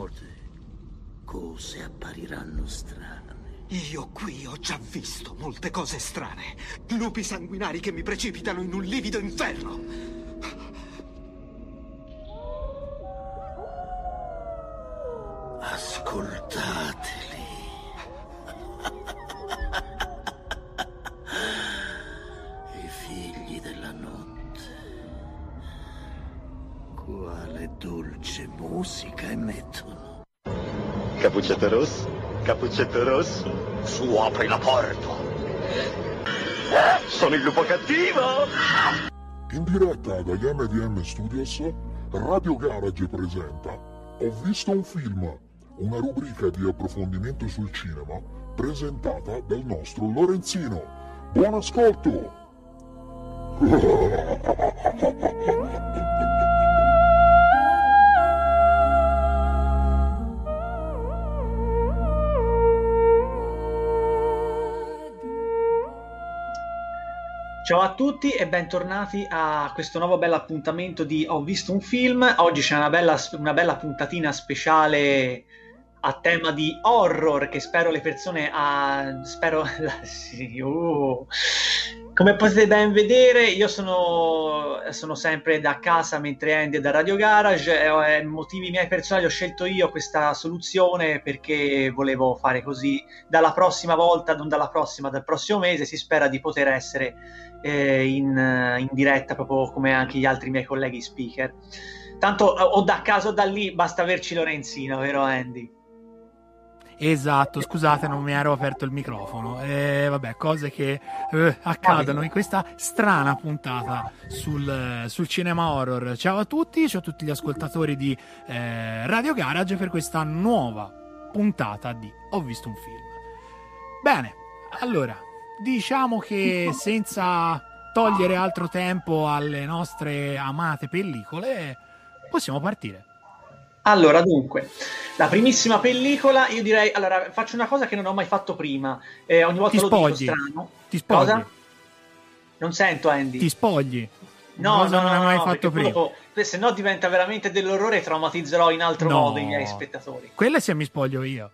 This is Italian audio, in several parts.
Molte cose appariranno strane. Io qui ho già visto molte cose strane. Lupi sanguinari che mi precipitano in un livido inferno. Cappuccetto rosso? Su, apri la porta. Sono il lupo cattivo! In diretta dagli MDM Studios, Radio Garage presenta Ho visto un film, una rubrica di approfondimento sul cinema presentata dal nostro Lorenzino. Buon ascolto! Ciao a tutti e bentornati a questo nuovo bello appuntamento di Ho visto un film. Oggi c'è una bella, una bella puntatina speciale a tema di horror che spero le persone a... spero... sì, uh. Come potete ben vedere io sono, sono sempre da casa mentre Andy è da Radio Garage e eh, motivi miei personali ho scelto io questa soluzione perché volevo fare così dalla prossima volta, non dalla prossima, dal prossimo mese si spera di poter essere eh, in, in diretta proprio come anche gli altri miei colleghi speaker. Tanto o da caso o da lì basta averci Lorenzino, vero Andy? Esatto, scusate, non mi ero aperto il microfono. Eh, vabbè, cose che eh, accadono in questa strana puntata sul, sul, cinema horror. Ciao a tutti, ciao a tutti gli ascoltatori di eh, Radio Garage per questa nuova puntata di Ho visto un film. Bene, allora, diciamo che senza togliere altro tempo alle nostre amate pellicole, possiamo partire. Allora, dunque, la primissima pellicola, io direi, allora, faccio una cosa che non ho mai fatto prima, eh, ogni volta Ti lo spogli. dico strano. Ti spogli. Cosa? Non sento, Andy. Ti spogli. No, no, non no, mai no, fatto prima. dopo- se no diventa veramente dell'orrore e traumatizzerò in altro No. modo i miei spettatori. Quella se mi spoglio io.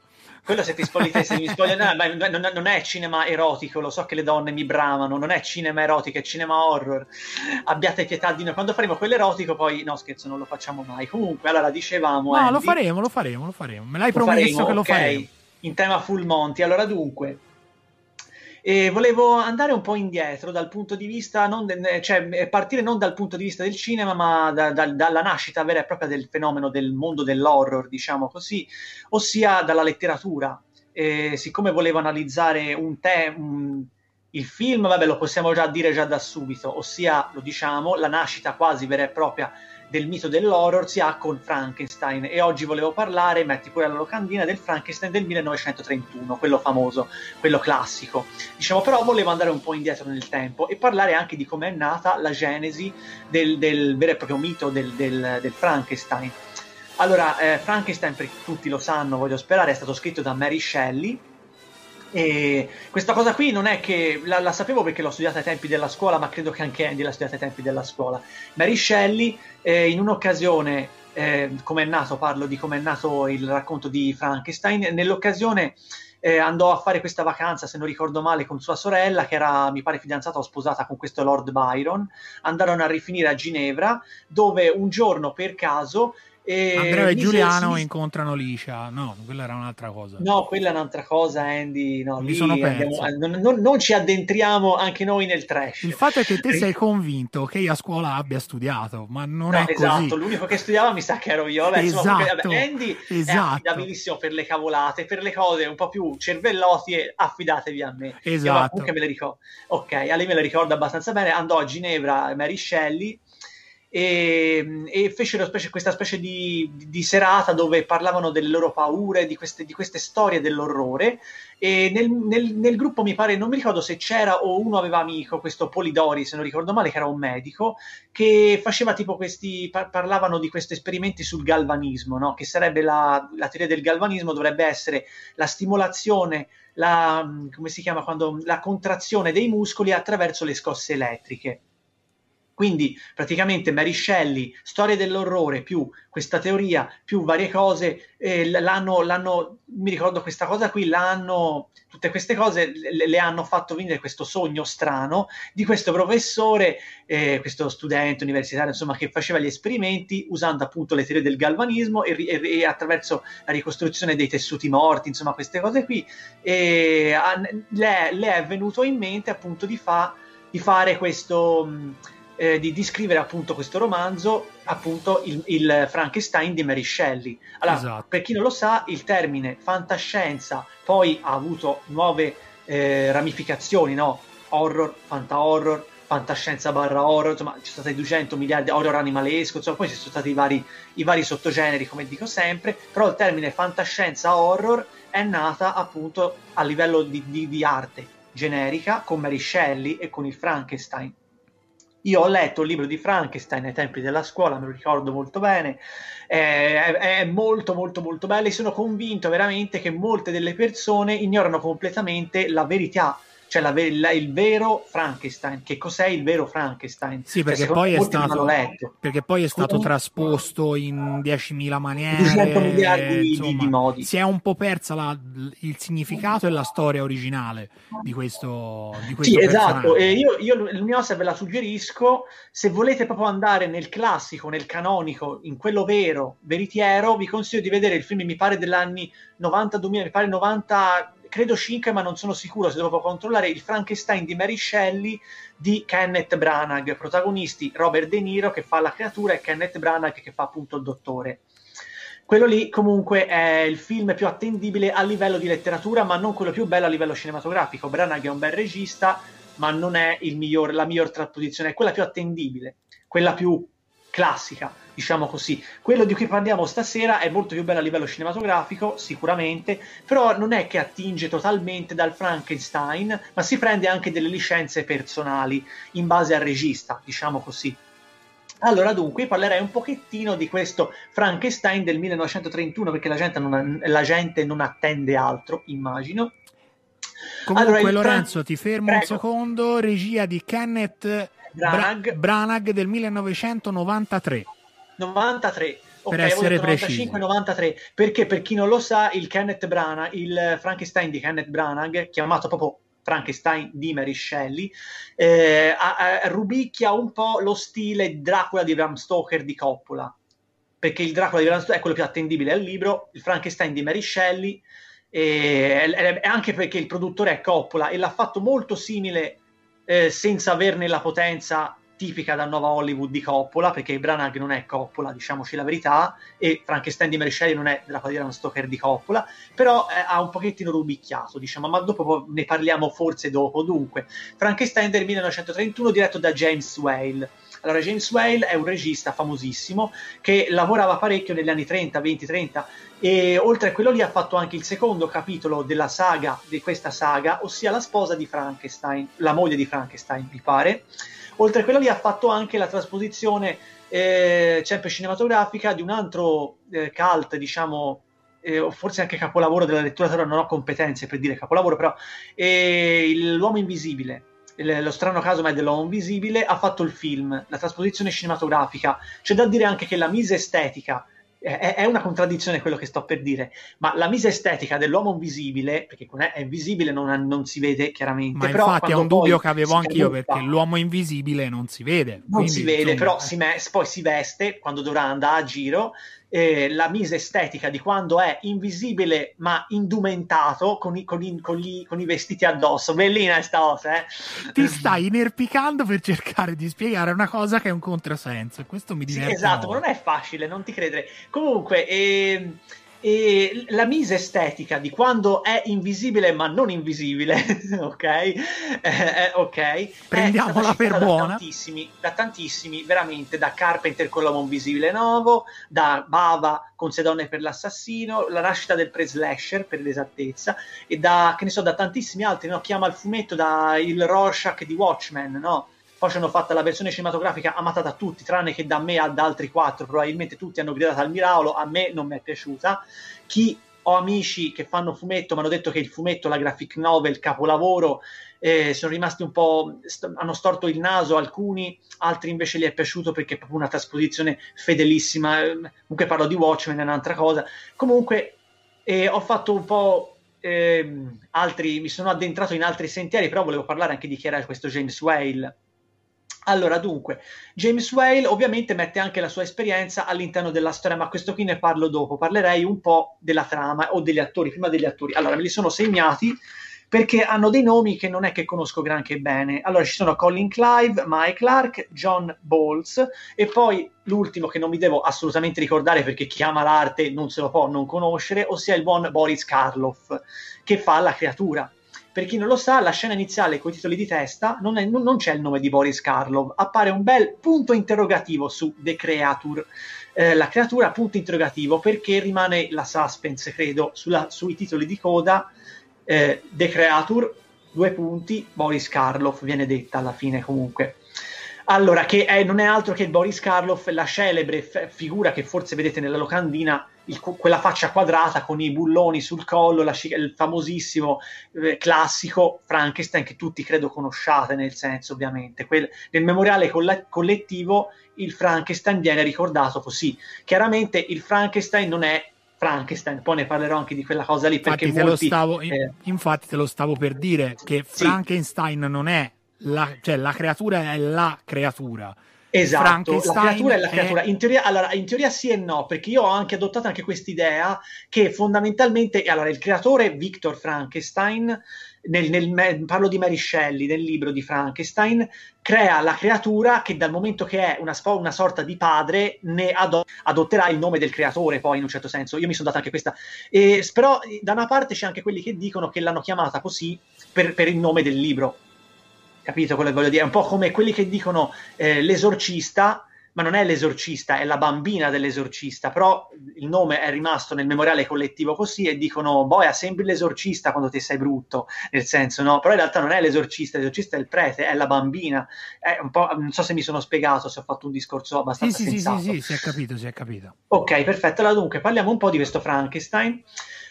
Quello se ti spogli te, se mi spoglio no, non, non è cinema erotico, lo so che le donne mi bramano, non è cinema erotico, è cinema horror. Abbiate pietà di noi. Quando faremo quell'erotico, poi no, scherzo, non lo facciamo mai. Comunque, allora dicevamo. No, Andy, lo faremo, lo faremo, lo faremo. Me l'hai lo promesso faremo, che lo ok, faremo. In tema full monty. Allora, dunque, eh, volevo andare un po' indietro dal punto di vista, non de- cioè eh, partire non dal punto di vista del cinema, ma da- da- dalla nascita vera e propria del fenomeno del mondo dell'horror, diciamo così, ossia dalla letteratura. Eh, siccome volevo analizzare un tema. Il film, vabbè, lo possiamo già dire già da subito, ossia, lo diciamo, la nascita quasi vera e propria del mito dell'horror si ha con Frankenstein e oggi volevo parlare, metti pure la locandina, del Frankenstein del 1931, quello famoso, quello classico. Diciamo però volevo andare un po' indietro nel tempo e parlare anche di come è nata la genesi del, del vero e proprio mito del, del- del Frankenstein. Allora, eh, Frankenstein, per tutti lo sanno, voglio sperare, è stato scritto da Mary Shelley, e questa cosa qui non è che la, la sapevo perché l'ho studiata ai tempi della scuola, ma credo che anche Andy l'ha studiata ai tempi della scuola. Mary Shelley, eh, in un'occasione, eh, come è nato, parlo di come è nato il racconto di Frankenstein, nell'occasione eh, andò a fare questa vacanza, se non ricordo male, con sua sorella, che era, mi pare, fidanzata o sposata con questo Lord Byron. Andarono a rifinire a Ginevra, dove un giorno, per caso, eh, Andrea e Giuliano si- incontrano Liscia. No, quella era un'altra cosa. No, quella è un'altra cosa, Andy. No, Mi sono andiamo- perso. non, non- non ci addentriamo anche noi nel trash. Il fatto è che te sei convinto che io a scuola abbia studiato, ma non No, è esatto, così. l'unico che studiava mi sa che ero io. Insomma, Esatto, comunque, vabbè, Andy è esatto. affidabilissimo per le cavolate, per le cose un po' più cervellotiche, affidatevi a me. Io Esatto. comunque me le ricordo. Ok, a lei me le ricordo abbastanza bene. Andò a Ginevra Mary Shelley e, e fecero specie- questa specie di, di- serata dove parlavano delle loro paure, di queste, di queste storie dell'orrore. E nel, nel- nel gruppo mi pare, non mi ricordo se c'era o uno aveva amico, questo Polidori, se non ricordo male, che era un medico, che faceva tipo questi, par- parlavano di questi esperimenti sul galvanismo, no? che sarebbe la, la teoria del galvanismo, dovrebbe essere la stimolazione, la, come si chiama, quando, la contrazione dei muscoli attraverso le scosse elettriche. Quindi praticamente Mary Shelley, storia dell'orrore più questa teoria più varie cose, eh, l'hanno, l'hanno, mi ricordo questa cosa qui, l'hanno, tutte queste cose le, le hanno fatto venire questo sogno strano di questo professore, eh, questo studente universitario, insomma, che faceva gli esperimenti usando appunto le teorie del galvanismo e, e, e attraverso la ricostruzione dei tessuti morti, insomma, queste cose qui, e a, le, le, è venuto in mente appunto di, fa, di fare questo eh, di, di, scrivere appunto questo romanzo, appunto il, il Frankenstein di Mary Shelley. Allora, esatto. per chi non lo sa, il termine fantascienza poi ha avuto nuove eh, ramificazioni, no? Horror, fanta-horror, fantascienza barra horror, insomma ci sono stati 200 miliardi, horror animalesco, insomma poi ci sono stati i vari, i vari sottogeneri, come dico sempre, però il termine fantascienza horror è nata appunto a livello di, di, di arte generica con Mary Shelley e con il Frankenstein. Io ho letto il libro di Frankenstein ai tempi della scuola, me lo ricordo molto bene, è, è molto molto molto bello e sono convinto veramente che molte delle persone ignorano completamente la verità cioè la, la, il vero Frankenstein. Che cos'è il vero Frankenstein? Sì, perché, cioè, poi, è stato, perché poi è stato trasposto in 10.000 maniere. 200 miliardi insomma, di, di, modi. Si è un po' persa la, il significato e la storia originale di questo, di questo Sì, esatto. E io, io il mio se ve la suggerisco. Se volete proprio andare nel classico, nel canonico, in quello vero, veritiero, vi consiglio di vedere il film, mi pare dell'anni 90-2000, mi pare 90 credo 5, ma non sono sicuro se devo controllare, il Frankenstein di Mary Shelley di Kenneth Branagh, protagonisti Robert De Niro che fa la creatura e Kenneth Branagh che fa appunto il dottore. Quello lì comunque è il film più attendibile a livello di letteratura, ma non quello più bello a livello cinematografico. Branagh è un bel regista, ma non è miglior, la miglior trasposizione, è quella più attendibile, quella più classica diciamo così. Quello di cui parliamo stasera è molto più bello a livello cinematografico, sicuramente, però non è che attinge totalmente dal Frankenstein, ma si prende anche delle licenze personali in base al regista, diciamo così. Allora, dunque, parlerei un pochettino di questo Frankenstein del 1931, perché la gente non, la gente non attende altro, immagino. Comunque, allora, Lorenzo, ti fermo Prego. un secondo. Regia di Kenneth Branagh, Bra- Branagh del 1993. 93. Per essere 95, 93 perché per chi non lo sa il Kenneth Branagh il Frankenstein di Kenneth Branagh chiamato proprio Frankenstein di Mary Shelley eh, a, a, rubicchia un po' lo stile Dracula di Bram Stoker di Coppola. Perché il Dracula di Bram Stoker è quello più attendibile al libro il Frankenstein di Mary Shelley e, anche perché il produttore è Coppola e l'ha fatto molto simile eh, senza averne la potenza tipica da nuova Hollywood di Coppola, perché Branagh non è Coppola, diciamoci la verità, e Frankenstein di Shelley non è della Padilla Stoker di Coppola, però eh, ha un pochettino rubicchiato, diciamo, ma dopo ne parliamo forse dopo. Dunque, Frankenstein del 1931 diretto da James Whale. Allora, James Whale è un regista famosissimo che lavorava parecchio negli anni 30, 20, 30 e oltre a quello lì ha fatto anche il secondo capitolo della saga, di questa saga, ossia la sposa di Frankenstein, la moglie di Frankenstein, mi pare Oltre a quello lì ha fatto anche la trasposizione eh, sempre cinematografica di un altro eh, cult, diciamo, eh, forse anche capolavoro della letteratura, non ho competenze per dire capolavoro, però eh, L'uomo invisibile, il, lo strano caso ma è dell'uomo invisibile, ha fatto il film, la trasposizione cinematografica. C'è da dire anche che la mise estetica è, una contraddizione quello che sto per dire, ma la misa estetica dell'uomo invisibile, perché è invisibile non, non si vede chiaramente. Ma però infatti è un dubbio che avevo anch'io, perché l'uomo invisibile non si vede. Non si vede, insomma... però si me- poi si veste quando dovrà andare a giro eh, la mise estetica di quando è invisibile ma indumentato con i, con i, con gli, con i vestiti addosso. Bellina sta cosa, eh? Ti stai inerpicando per cercare di spiegare una cosa che è un contrasenso e questo mi diverte. Sì, esatto, ma non è facile, non ti credere. Comunque, eh, e la mise estetica di quando è invisibile ma non invisibile, ok? Eh, eh, ok. Prendiamola per buona. Da tantissimi, da tantissimi, veramente, da Carpenter con l'uomo invisibile nuovo, da Bava con Se donne per l'assassino, la nascita del pre-slasher per l'esattezza, e da, che ne so, da tantissimi altri, no? Chiama il fumetto da il Rorschach di Watchmen, no? Poi ci hanno fatto la versione cinematografica amata da tutti, tranne che da me ad altri quattro, probabilmente tutti hanno gridato al miracolo, a me non mi è piaciuta. Chi ho amici che fanno fumetto, mi hanno detto che il fumetto, la graphic novel, capolavoro, eh, sono rimasti un po', st- hanno storto il naso alcuni, altri invece gli è piaciuto perché è proprio una trasposizione fedelissima, comunque parlo di Watchmen, è un'altra cosa. Comunque eh, ho fatto un po' eh, altri, mi sono addentrato in altri sentieri, però volevo parlare anche di chi era questo James Whale. Allora, dunque, James Whale ovviamente mette anche la sua esperienza all'interno della storia, ma questo qui ne parlo dopo. Parlerei un po' della trama o degli attori, prima degli attori. Allora, me li sono segnati perché hanno dei nomi che non è che conosco granché bene. Allora ci sono Colin Clive, Mike Clark, John Bowles e poi l'ultimo che non mi devo assolutamente ricordare perché chi ama l'arte non se lo può non conoscere, ossia il buon Boris Karloff che fa la creatura. Per chi non lo sa, la scena iniziale con i titoli di testa non, è, non c'è il nome di Boris Karloff, appare un bel punto interrogativo su The Creature. Eh, la creatura, punto interrogativo, perché rimane la suspense, credo, sulla, sui titoli di coda eh, The Creature, due punti, Boris Karloff viene detta alla fine comunque. Allora, che è, non è altro che Boris Karloff, la celebre f- figura che forse vedete nella locandina, il, quella faccia quadrata con i bulloni sul collo, la, il famosissimo eh, classico Frankenstein che tutti credo conosciate nel senso ovviamente. Quel, nel memoriale coll- collettivo il Frankenstein viene ricordato così. Chiaramente il Frankenstein non è Frankenstein, poi ne parlerò anche di quella cosa lì perché infatti, molti, te, lo stavo, eh, infatti te lo stavo per dire che sì. Frankenstein non è la, cioè la creatura è la creatura Esatto, la creatura è la creatura. In teoria, allora, in teoria sì e no, perché io ho anche adottato anche quest'idea che fondamentalmente, allora, il creatore Victor Frankenstein, nel, nel, parlo di Mary Shelley, nel libro di Frankenstein, crea la creatura che dal momento che è una, una sorta di padre ne ado- adotterà il nome del creatore, poi in un certo senso. Io mi sono data anche questa. E, però da una parte c'è anche quelli che dicono che l'hanno chiamata così per, per il nome del libro Capito quello che voglio dire? È un po' come quelli che dicono eh, l'esorcista, ma non è l'esorcista, è la bambina dell'esorcista, però il nome è rimasto nel memoriale collettivo così e dicono, boia, sembri l'esorcista quando ti sei brutto, nel senso, no? Però in realtà non è l'esorcista, l'esorcista è il prete, è la bambina. È un po', non so se mi sono spiegato, se ho fatto un discorso abbastanza sì, sensato. Sì, sì, sì, si è capito, si è capito. Ok, perfetto. Allora dunque, parliamo un po' di questo Frankenstein.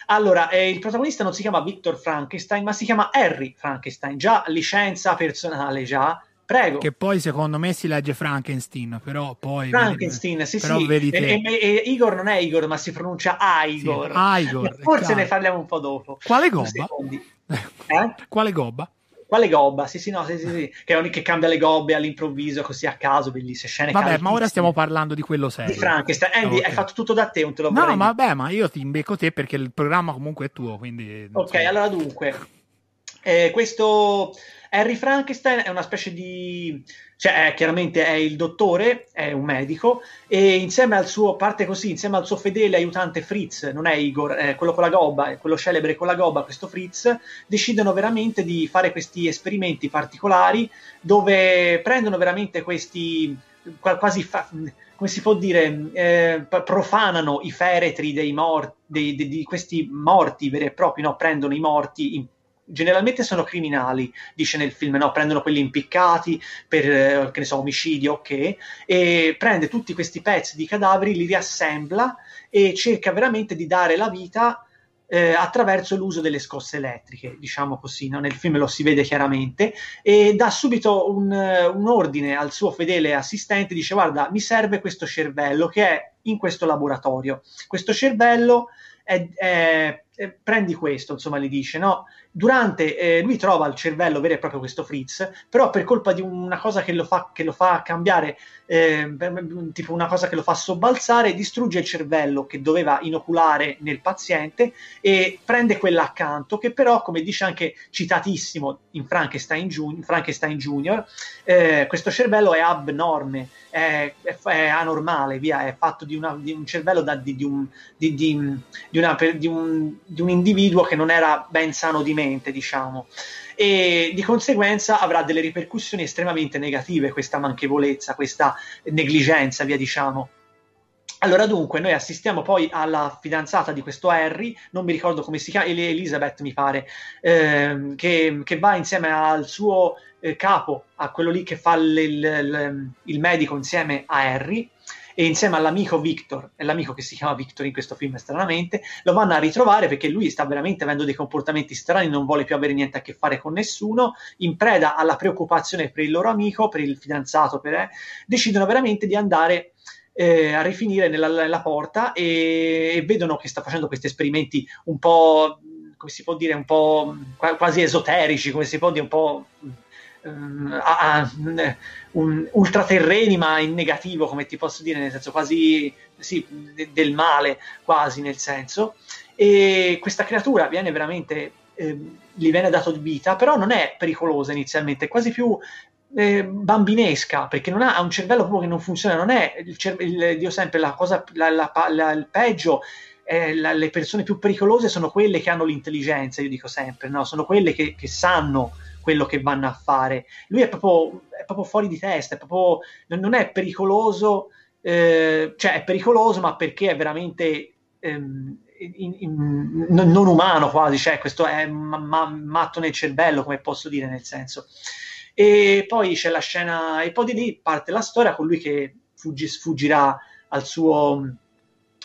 Allora, eh, il protagonista non si chiama Victor Frankenstein, ma si chiama Harry Frankenstein, già licenza personale, già. Prego. Che poi secondo me si legge Frankenstein, però poi... Frankenstein, vedi, sì, però sì. Vedi e, e, e, Igor non è Igor, ma si pronuncia Igor. Sì, Igor. Forse ne parliamo un po' dopo. Quale gobba? Eh? Quale gobba? Quale gobba? Sì, sì, no, sì, sì, sì. Che, che cambia le gobbe all'improvviso, così a caso, bellissime scene Vabbè, ma ora stiamo parlando di quello serio. Di Frankenstein. Andy, okay. hai fatto tutto da te, non te lo No, no, ma vabbè, ma io ti imbecco te perché il programma comunque è tuo, quindi... Ok, so. allora dunque, eh, questo Harry Frankenstein è una specie di cioè è, chiaramente è il dottore, è un medico e insieme al suo, parte così, insieme al suo fedele aiutante Fritz, non è Igor, è quello con la gobba, è quello celebre con la gobba, questo Fritz, decidono veramente di fare questi esperimenti particolari dove prendono veramente questi quasi fa, come si può dire eh, profanano i feretri dei morti dei, di, di questi morti veri e propri no? prendono i morti in generalmente sono criminali, dice nel film, no? prendono quelli impiccati per, eh, che ne so, omicidio, ok, e prende tutti questi pezzi di cadaveri, li riassembla e cerca veramente di dare la vita eh, attraverso l'uso delle scosse elettriche, diciamo così, no? nel film lo si vede chiaramente, e dà subito un, un ordine al suo fedele assistente, dice guarda, mi serve questo cervello che è in questo laboratorio. Questo cervello è, è, è, prendi questo, insomma, gli dice, no? Durante eh, lui trova il cervello vero e proprio questo Fritz, però per colpa di una cosa che lo fa, che lo fa cambiare, eh, tipo una cosa che lo fa sobbalzare, distrugge il cervello che doveva inoculare nel paziente e prende quella accanto, che però, come dice anche citatissimo in Frankenstein, Jun- Frankenstein Junior, eh, questo cervello è abnorme, è, è, è, anormale, via, è fatto di, una, di un cervello da, di, di, un, una, un, di un individuo che non era ben sano di mente, diciamo. E di conseguenza avrà delle ripercussioni estremamente negative questa manchevolezza, questa negligenza, via diciamo. Allora dunque, noi assistiamo poi alla fidanzata di questo Harry, non mi ricordo come si chiama, Elizabeth mi pare, ehm, che, che, va insieme al suo eh, capo, a quello lì che fa l, l, il medico insieme a Harry, e insieme all'amico Victor, è l'amico che si chiama Victor in questo film stranamente, lo vanno a ritrovare perché lui sta veramente avendo dei comportamenti strani, non vuole più avere niente a che fare con nessuno, in preda alla preoccupazione per il loro amico, per il fidanzato, per, eh, decidono veramente di andare eh, a rifinire nella, nella porta e, e, vedono che sta facendo questi esperimenti un po', come si può dire, un po' quasi esoterici, come si può dire, un po' un, ultraterreni, ma in negativo, come ti posso dire, nel senso quasi sì, de, del male, quasi nel senso. E questa creatura viene veramente, eh, gli viene dato vita, però non è pericolosa inizialmente, è quasi più eh, bambinesca, perché non ha, ha, un cervello proprio che non funziona, non è il, cer- il Dio sempre la cosa, la, la, la, il peggio. Eh, le persone più pericolose sono quelle che hanno l'intelligenza, io dico sempre, no? sono quelle che, che sanno quello che vanno a fare. Lui è proprio, è proprio fuori di testa, è proprio, non è pericoloso, eh, cioè è pericoloso, ma perché è veramente ehm, in, in, non umano quasi, cioè questo è ma, ma, matto nel cervello, come posso dire, nel senso. E poi c'è la scena, e poi di lì parte la storia con lui che fuggi, fuggirà al suo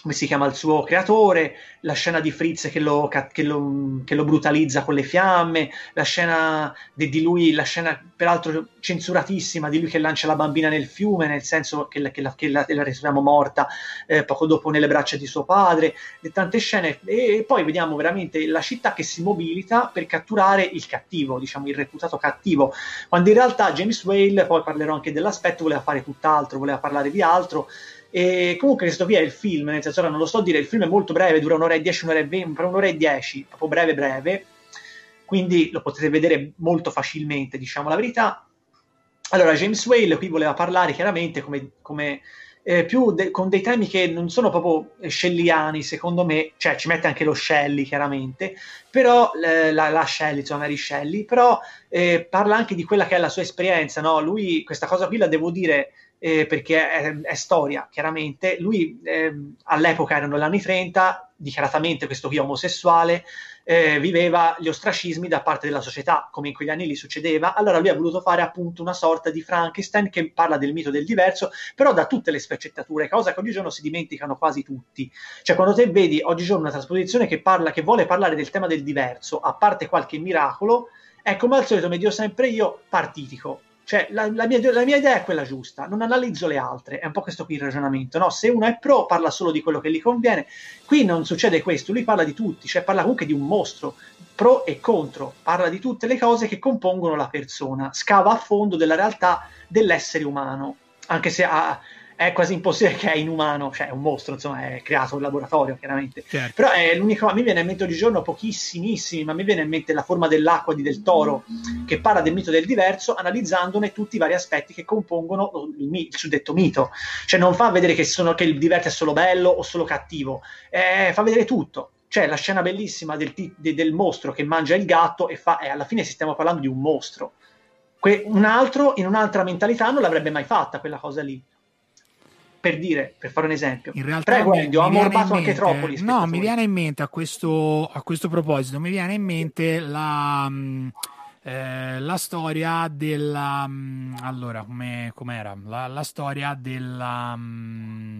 come si chiama il suo creatore, la scena di Fritz che lo, che lo, che lo brutalizza con le fiamme, la scena di, lui, la scena peraltro censuratissima di lui che lancia la bambina nel fiume, nel senso che la, che la, che la, la ritroviamo morta eh, poco dopo nelle braccia di suo padre, e tante scene, e, e, poi vediamo veramente la città che si mobilita per catturare il cattivo, diciamo il reputato cattivo, quando in realtà James Whale, poi parlerò anche dell'aspetto, voleva fare tutt'altro, voleva parlare di altro, e comunque questo qui è il film, nel senso, ora non lo sto a dire, il film è molto breve, dura un'ora e dieci, un'ora e venti, un'ora e dieci, proprio breve breve, quindi lo potete vedere molto facilmente, diciamo la verità. Allora, James Whale qui voleva parlare chiaramente come, come eh, più de- con dei temi che non sono proprio scelliani, secondo me, cioè ci mette anche lo Shelley chiaramente, però eh, la, la Shelley, insomma Mary Shelley, però eh, parla anche di quella che è la sua esperienza, no? Lui questa cosa qui la devo dire eh, perché è, è, storia, chiaramente. Lui eh, all'epoca erano gli anni 30, dichiaratamente questo qui omosessuale, eh, viveva gli ostracismi da parte della società, come in quegli anni lì succedeva. Allora lui ha voluto fare appunto una sorta di Frankenstein che parla del mito del diverso, però da tutte le sfaccettature, cosa che oggigiorno si dimenticano quasi tutti. Cioè quando te vedi oggigiorno una trasposizione che parla, che vuole parlare del tema del diverso, a parte qualche miracolo, è come al solito, mi dico sempre io, partitico cioè, la, la, mia, la, mia, idea è quella giusta, non analizzo le altre, è un po' questo qui il ragionamento, no? Se uno è pro, parla solo di quello che gli conviene. Qui non succede questo, lui parla di tutti, cioè parla comunque di un mostro, pro e contro, parla di tutte le cose che compongono la persona, scava a fondo della realtà dell'essere umano, anche se ha, è quasi impossibile che è inumano, cioè è un mostro, insomma, è creato in laboratorio, chiaramente. Certo. Però è l'unico, a me viene in mente oggigiorno pochissimissimi, ma mi viene in mente la forma dell'acqua di Del Toro, che parla del mito del diverso, analizzandone tutti i vari aspetti che compongono il, il suddetto mito. Cioè non fa vedere che, sono, che il diverso è solo bello o solo cattivo, eh, fa vedere tutto. C'è la scena bellissima del, de, del mostro che mangia il gatto e, fa, e alla fine stiamo parlando di un mostro. Que- un altro, in un'altra mentalità, non l'avrebbe mai fatta quella cosa lì per dire, per fare un esempio. In realtà Prego, Andy, ho ammorbato anche troppo gli No, mi viene in mente a questo, a questo proposito, mi viene in mente la, mm, eh, la storia della... Mm, allora, come, com'era? La, la storia della... Mm,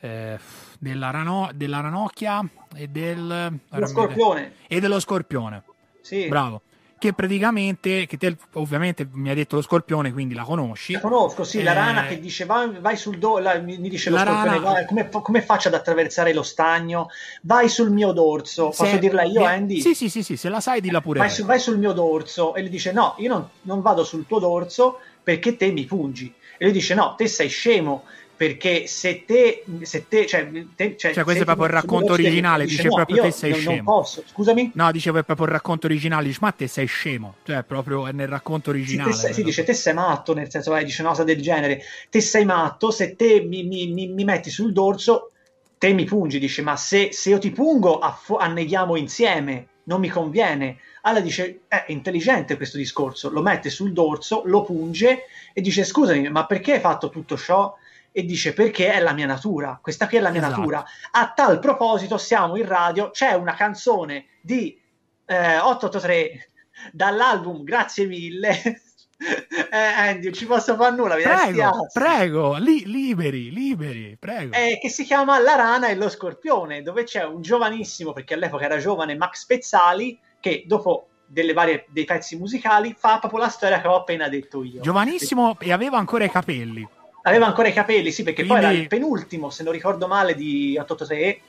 eh, della, rano, della ranocchia e del... scorpione. E dello scorpione. Sì. Bravo che praticamente, che te ovviamente mi ha detto lo scorpione, quindi la conosci. La conosco, sì, eh, la rana che dice vai, vai sul do, la, mi dice lo scorpione, rana... come, come, faccio ad attraversare lo stagno? Vai sul mio dorso, se, posso dirla io, Andy? Sì, sì, sì, sì, se la sai dilla pure. Vai, su, vai sul mio dorso e lui dice no, io non, non vado sul tuo dorso perché te mi pungi. E lui dice no, te sei scemo perché se te, se te cioè, te, cioè, cioè questo è proprio il racconto originale, dice, dice no, proprio te sei scemo. Posso, scusami? No, dice proprio il racconto originale, dice ma te sei scemo, cioè proprio nel racconto originale. Sì, sei, sì dice te sei matto, nel senso, vai, dice una cosa del genere, te sei matto, se te mi, mi, mi, mi metti sul dorso, te mi pungi, dice ma se, se io ti pungo aff- anneghiamo insieme, non mi conviene. Allora dice, è intelligente questo discorso, lo mette sul dorso, lo punge e dice scusami, ma perché hai fatto tutto ciò? E dice perché è la mia natura, questa qui è la mia esatto. natura. A tal proposito siamo in radio, c'è una canzone di eh, 883 dall'album Grazie mille Eh, Andy, ci posso fare nulla, Prego, prego, li- liberi, liberi, prego. eh, che si chiama La rana e lo scorpione, dove c'è un giovanissimo, perché all'epoca era giovane, Max Pezzali, che dopo delle varie, dei pezzi musicali fa proprio la storia che ho appena detto io. Giovanissimo e aveva ancora i capelli. Aveva ancora i capelli, sì, perché poi Quindi- era il penultimo, se non ricordo male, di 883.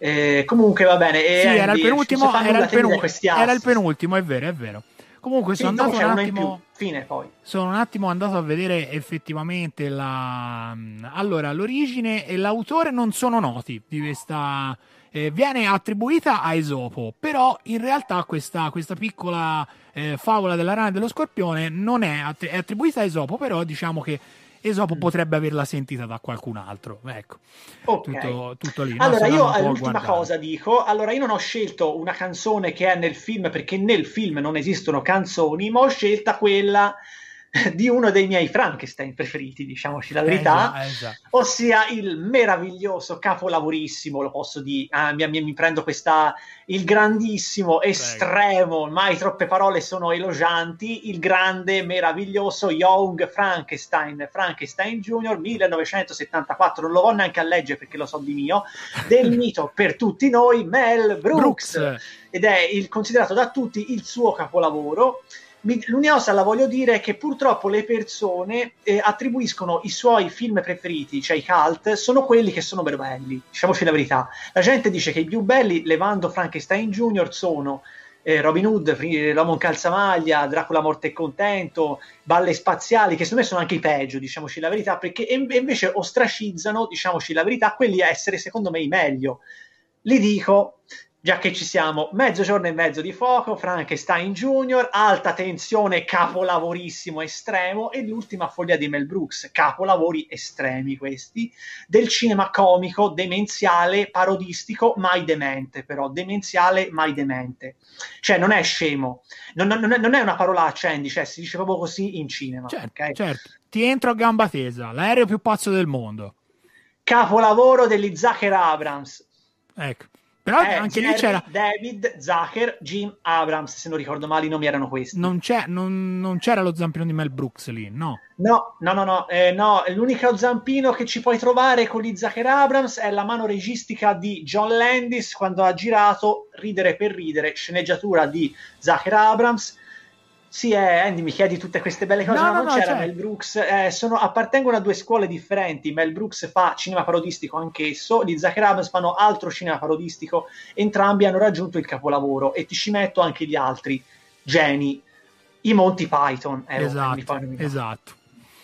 Eh, comunque va bene. E sì, Andy, era il penultimo, era il, te mi dai penu- questi era il penultimo, è vero, è vero. Comunque sono andato attimo... Fine poi. Sono un attimo andato a vedere effettivamente la. Allora, l'origine e l'autore non sono noti di questa. eh, viene attribuita a Esopo, però in realtà questa, questa piccola eh, favola della rana e dello scorpione non è, att- è attribuita a Esopo, però diciamo che Esopo Mm. potrebbe averla sentita da qualcun altro. Ecco, Ok. tutto, tutto lì. no? Allora, io l'ultima cosa dico. Allora, io non ho scelto una canzone che è nel film perché nel film non esistono canzoni, ma ho scelta quella di uno dei miei Frankenstein preferiti, diciamoci la verità. eh, già. ossia il meraviglioso capolavorissimo, lo posso dire, ah, mi, mi- mi prendo questa, il grandissimo, estremo, mai troppe parole sono elogianti, il grande, meraviglioso Young Frankenstein, Frankenstein Jr. 1974, non lo voglio neanche a leggere perché lo so di mio, del mito per tutti noi, Mel Brooks, Brooks. ed è il, considerato da tutti il suo capolavoro. L'unica cosa la voglio dire è che purtroppo le persone eh, attribuiscono i suoi film preferiti, cioè i cult, sono quelli che sono meno belli, diciamoci la verità. La gente dice che i più belli, levando Frankenstein Jr., sono eh, Robin Hood, L'uomo in calzamaglia, Dracula morto e contento, Balle spaziali, che secondo me sono anche i peggio, diciamoci la verità, perché invece ostracizzano, diciamoci la verità, quelli a essere secondo me i meglio. Li dico, già che ci siamo, mezzogiorno e mezzo di fuoco, Frankenstein Junior, alta tensione, capolavorissimo estremo e l'ultima foglia di Mel Brooks, capolavori estremi questi, del cinema comico, demenziale, parodistico, mai demente però, demenziale, mai demente. Cioè non è scemo, non, non- non è, una parolaccia Andy, cioè si dice proprio così in cinema. Certo, ok? certo. Ti entro a gamba tesa, l'aereo più pazzo del mondo. Capolavoro degli Zucker Abrams, Ecco. Però Eh, anche lì Jerry, c'era. David, Zucker, Jim Abrams, se non ricordo male i nomi erano questi. Non, c'è, non, non c'era lo zampino di Mel Brooks lì, no. No, no, no, no, eh, no, l'unico zampino che ci puoi trovare con gli Zucker Abrams è la mano registica di John Landis quando ha girato Ridere per ridere, sceneggiatura di Zucker Abrams. Sì, eh, Andy, mi chiedi tutte queste belle cose, No, ma no, non no, c'era certo. Mel Brooks, eh, sono- appartengono a due scuole differenti. Mel Brooks fa cinema parodistico anch'esso, gli Zucker Abrams fanno altro cinema parodistico, entrambi hanno raggiunto il capolavoro e ti ci metto anche gli altri geni, i Monty Python. Eh, esatto, esatto.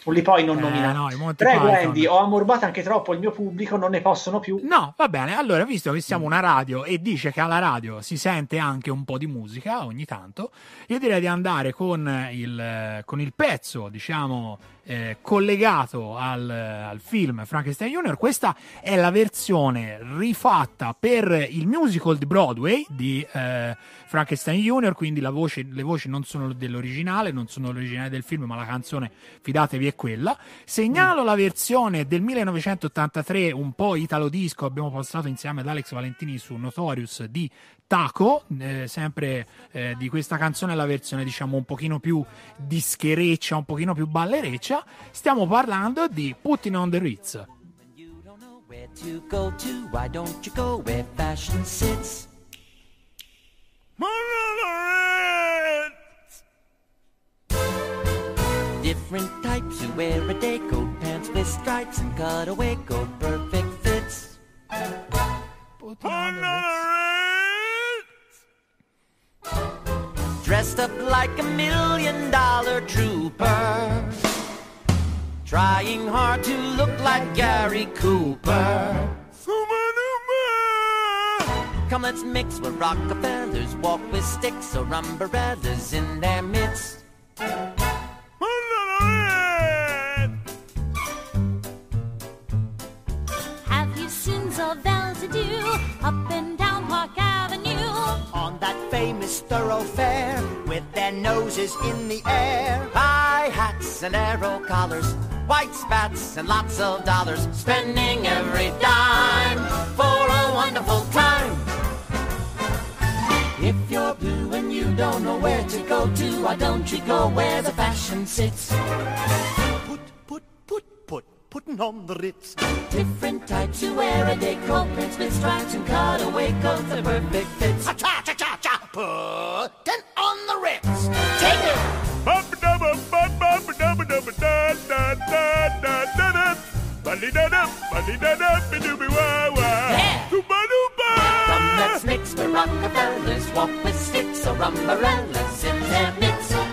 Non li puoi non Eh, nominare. no, Prego Python. Andy, ho ammorbato anche troppo il mio pubblico, non ne possono più. No, va bene. Allora, visto che siamo una radio e dice che alla radio si sente anche un po' di musica ogni tanto, io direi di andare con il, con il pezzo, diciamo, eh, collegato al, al film Frankenstein Junior. Questa è la versione rifatta per il musical di Broadway di eh, Frankenstein Junior, quindi la voce- le voci non sono dell'originale, non sono l'originale del film, ma la canzone, fidatevi, è quella. Segnalo la versione del 1983, un po' italo disco, abbiamo passato insieme ad Alex Valentini su Notorious di Taco, eh, sempre eh, di questa canzone la versione diciamo un pochino più dischereccia, un pochino più ballereccia. Stiamo parlando di Putting on the Ritz. You don't know where to go to, why don't you go where fashion sits? Different types who wear a day coat, pants with stripes and cutaway coat, perfect fits. Putting on the Ritz. Dressed up like a million dollar trooper. Trying hard to look like Gary Cooper. Come, let's mix with Rockefellers, walk with sticks or umbrellas in their midst. Famous thoroughfare with their noses in the air. High hats and arrow collars, white spats and lots of dollars. Spending every dime for a wonderful time. If you're blue and you don't know where to go to, why don't you go where the fashion sits? Put, put, put, put, putting on the Ritz. Different types who wear a deco prints with stripes and cutaway coats are perfect fits. Cha cha cha cha. Putting on the Ritz. Take it. Yeah. Come, let's mix where Rockefellers walk with sticks or umbrellas in their midst.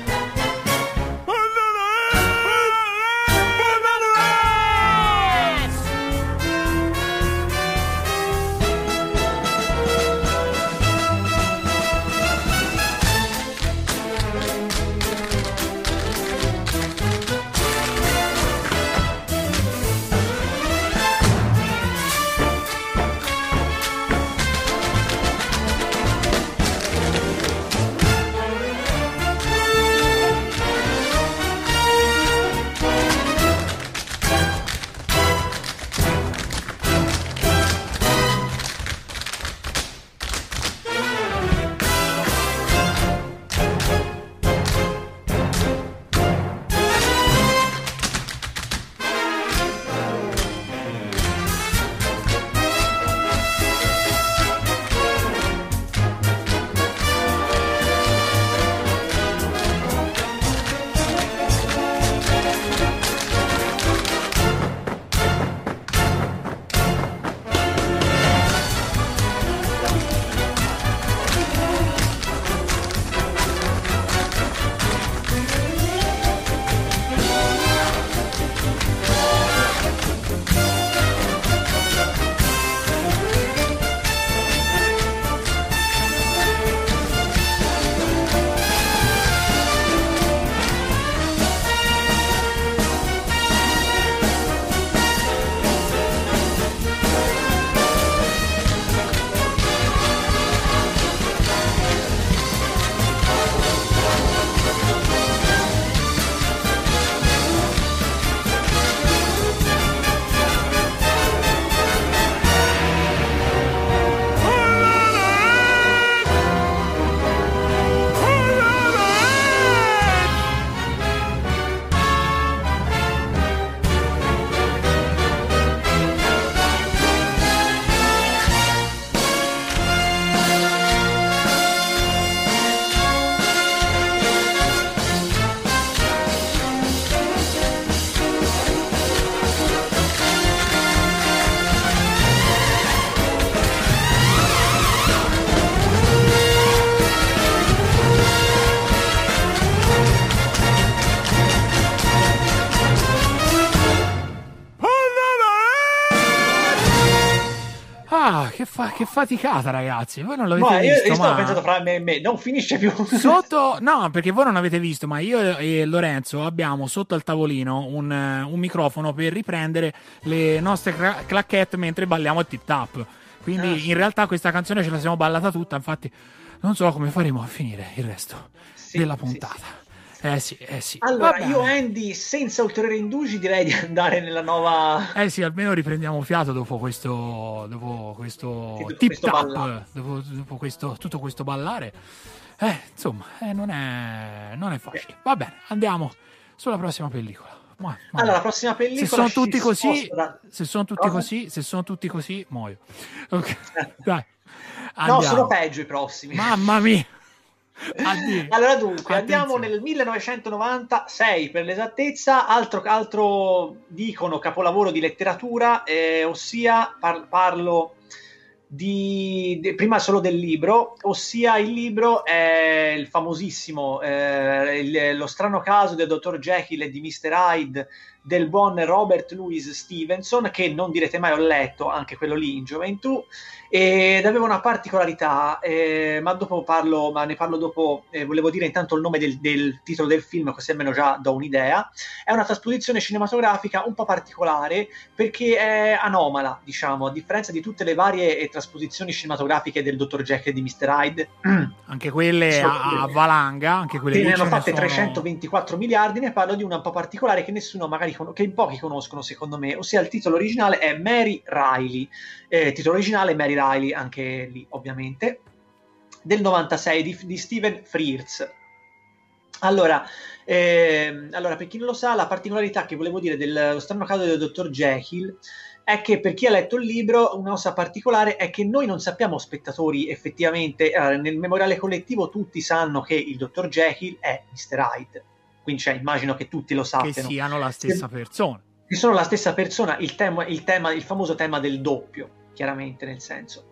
Che, fa- che faticata, ragazzi. Voi non l'avete Ma io, visto, io stavo ma... pensando fra me e me, non finisce più. Sotto, no, perché voi non avete visto, ma io e Lorenzo abbiamo sotto al tavolino un, un microfono per riprendere le nostre cra- clacchette mentre balliamo il tip tap. Quindi Ah. in realtà questa canzone ce la siamo ballata tutta, infatti non so come faremo a finire il resto Sì, della sì, puntata. Eh sì, eh sì. Allora, Va io. Andy, senza ulteriori indugi, direi di andare nella nuova... Eh sì, almeno riprendiamo fiato dopo questo, dopo questo Sì, dopo tip questo tap, dopo, dopo questo, tutto questo ballare. Eh, insomma, eh, non, è, non è facile. Va bene, andiamo sulla prossima pellicola. Ma- ma- Allora, la prossima pellicola se sono tutti così, da- se sono tutti Cosa? così, se sono tutti così, muoio. Ok, dai. No, Andiamo. sono peggio i prossimi. Mamma mia. Allora, dunque, andiamo Attenzione. nel 1996 per l'esattezza, altro, altro dicono capolavoro di letteratura, eh, ossia par- parlo di, di- prima solo del libro, ossia il libro è il famosissimo eh, il- Lo strano caso del dottor Jekyll e di Mr. Hyde del buon Robert Louis Stevenson, che non direte mai ho letto, anche quello lì in gioventù, ed aveva una particolarità, eh, ma dopo parlo, ma ne parlo dopo, eh, volevo dire intanto il nome del, del titolo del film, così almeno già do un'idea. È una trasposizione cinematografica un po' particolare perché è anomala, diciamo, a differenza di tutte le varie eh, trasposizioni cinematografiche del Dr. Jack e di Mr. Hyde. Anche quelle Sono- a, a valanga, anche quelle Che ne hanno fatte sono- 324 miliardi, ne parlo di una un po' particolare che nessuno magari con- che in pochi conoscono secondo me, ossia il titolo originale è Mary Riley, eh, titolo originale Mary Riley anche lì ovviamente. del 96 di, di Steven Frears. Allora, eh, allora, per chi non lo sa, la particolarità che volevo dire dello strano caso del dottor Jekyll è che per chi ha letto il libro, una cosa particolare è che noi non sappiamo, spettatori, effettivamente, eh, nel memoriale collettivo tutti sanno che il dottor Jekyll è Mr. Hyde, quindi cioè, immagino che tutti lo sappiano. Che siano la stessa che, persona. Che sono la stessa persona, il, tema, il, tema, il famoso tema del doppio, chiaramente nel senso.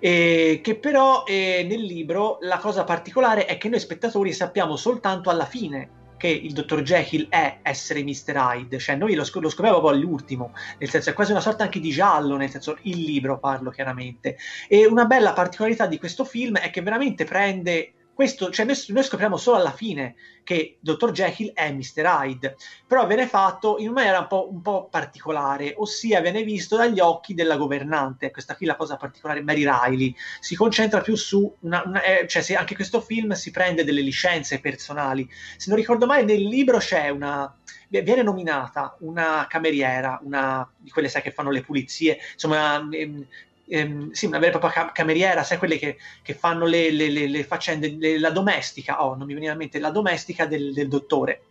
E che però eh, nel libro la cosa particolare è che noi spettatori sappiamo soltanto alla fine che il dottor Jekyll è essere Mr. Hyde, cioè noi lo, sc- lo scopriamo poi all'ultimo, nel senso è quasi una sorta anche di giallo, nel senso il libro parlo chiaramente. E una bella particolarità di questo film è che veramente prende questo, cioè noi, noi, scopriamo solo alla fine che Dr. Jekyll è Mr. Hyde, però viene fatto in maniera un po', un po', particolare, ossia viene visto dagli occhi della governante. Questa qui è la cosa particolare, Mary Riley. Si concentra più su, una, una, eh, cioè se anche questo film si prende delle licenze personali. Se non ricordo male, nel libro c'è una, viene nominata una cameriera, una di quelle sai che fanno le pulizie, insomma, ehm, sì, una vera e propria cameriera, sai quelle che, che fanno le, le, le, le faccende, la domestica, oh, non mi veniva in mente, la domestica del, del dottore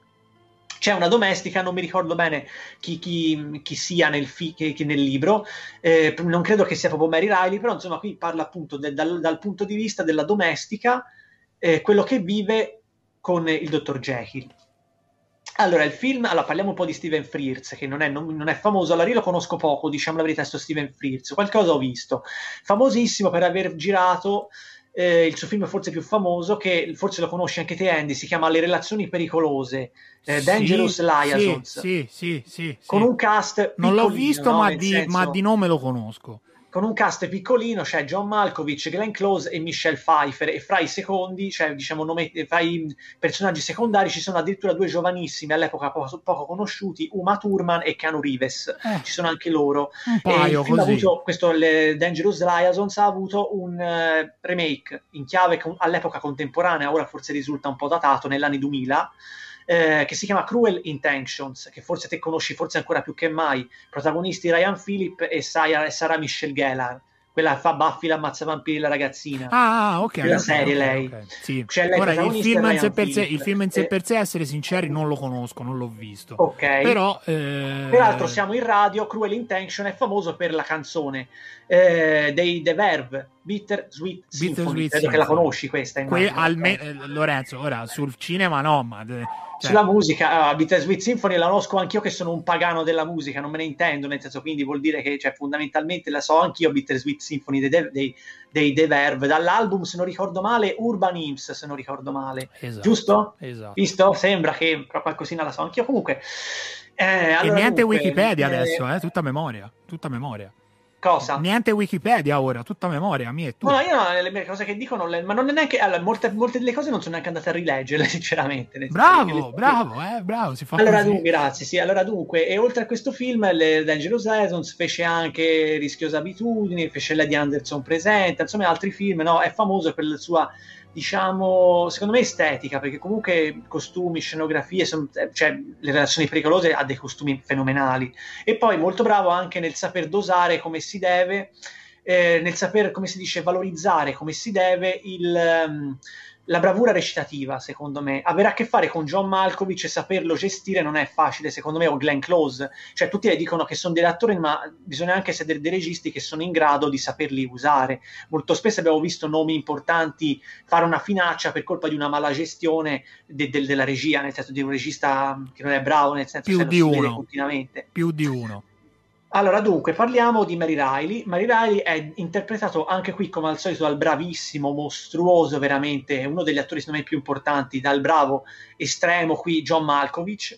c'è una domestica, non mi ricordo bene chi, chi, chi sia nel, fi, che, che nel libro, eh, non credo che sia proprio Mary Riley, però insomma qui parla appunto de, dal, dal, punto di vista della domestica, eh, quello che vive con il dottor Jekyll. Allora, il film, allora parliamo un po' di Steven Frears, che non è, non, non è famoso, allora io lo conosco poco, diciamo la verità, sto Steven Frears, qualcosa ho visto. Famosissimo per aver girato eh, il suo film forse più famoso, che forse lo conosci anche te Andy, si chiama Le relazioni pericolose, eh, Dangerous sì, Liaisons. Sì, sì, sì, Con un cast Non l'ho visto, no? ma, di, senso... ma di nome lo conosco con un cast piccolino c'è John Malkovich, Glenn Close e Michelle Pfeiffer e fra i secondi, cioè diciamo nome, fra i personaggi secondari ci sono addirittura due giovanissimi all'epoca poco, poco conosciuti, Uma Thurman e Keanu Reeves, eh, ci sono anche loro. Un paio così. Avuto, questo Dangerous Liaisons ha avuto un uh, remake in chiave con, all'epoca contemporanea, ora forse risulta un po' datato, negli anni 2000, eh, che si chiama Cruel Intentions, che forse te conosci forse ancora più che mai, protagonisti Ryan Phillip e Sarah, Sarah Michelle Gellar quella fa Buffy l'ammazza vampiri la ragazzina. Ah, ok. La serie okay, lei. Okay. Sì. Cioè, lei Ora, il film, in sé per sé, il film in sé per sé, essere sinceri, non lo conosco, non l'ho visto. Ok. Però, eh... Peraltro siamo in radio, Cruel Intention è famoso per la canzone eh, dei The Verve, Bitter Sweet Bitter Symphony. Sweet Credo Symphony. che la conosci questa. Que- alme- eh, Lorenzo, ora, sul cinema no, ma... De- cioè. Sulla musica, uh, Bittersweet Symphony la conosco anch'io che sono un pagano della musica, non me ne intendo, nel senso quindi vuol dire che cioè, fondamentalmente la so anch'io Bittersweet Symphony dei, dei, dei The Verve, dall'album se non ricordo male Urban Imps se non ricordo male, esatto, giusto? Esatto. Visto? Sembra che qualcosina la so anch'io, comunque... Eh, allora, e niente dunque, Wikipedia eh, adesso, eh, tutta memoria, tutta memoria. Cosa? Niente Wikipedia ora, tutta memoria mia e tu. No, io no, le mie cose che dicono, le, ma non è neanche. Allora, molte, molte, delle cose non sono neanche andate a rileggerle, sinceramente. Bravo, bravo, eh, bravo. Si fa allora, così. dunque, grazie. Sì, allora, dunque, e oltre a questo film, le Dangerous Lessons fece anche Rischiosa Abitudini, fece Lady Anderson Presenta, insomma, altri film. No, è famoso per la sua diciamo, secondo me estetica, perché comunque costumi, scenografie, son, eh, cioè le relazioni pericolose ha dei costumi fenomenali. E poi molto bravo anche nel saper dosare come si deve, eh, nel saper, come si dice, valorizzare come si deve il... Um, la bravura recitativa, secondo me, avere a che fare con John Malkovich e saperlo gestire non è facile, secondo me, o Glenn Close. Cioè, tutti le dicono che sono degli attori, ma bisogna anche essere dei registi che sono in grado di saperli usare. Molto spesso abbiamo visto nomi importanti fare una finaccia per colpa di una mala gestione de- de- della regia, nel senso di un regista che non è bravo, nel senso che di uno. continuamente. Più di uno. Allora, dunque, parliamo di Mary Riley. Mary Riley è interpretato anche qui, come al solito, dal bravissimo, mostruoso, veramente, uno degli attori, secondo me, più importanti, dal bravo estremo qui, John Malkovich,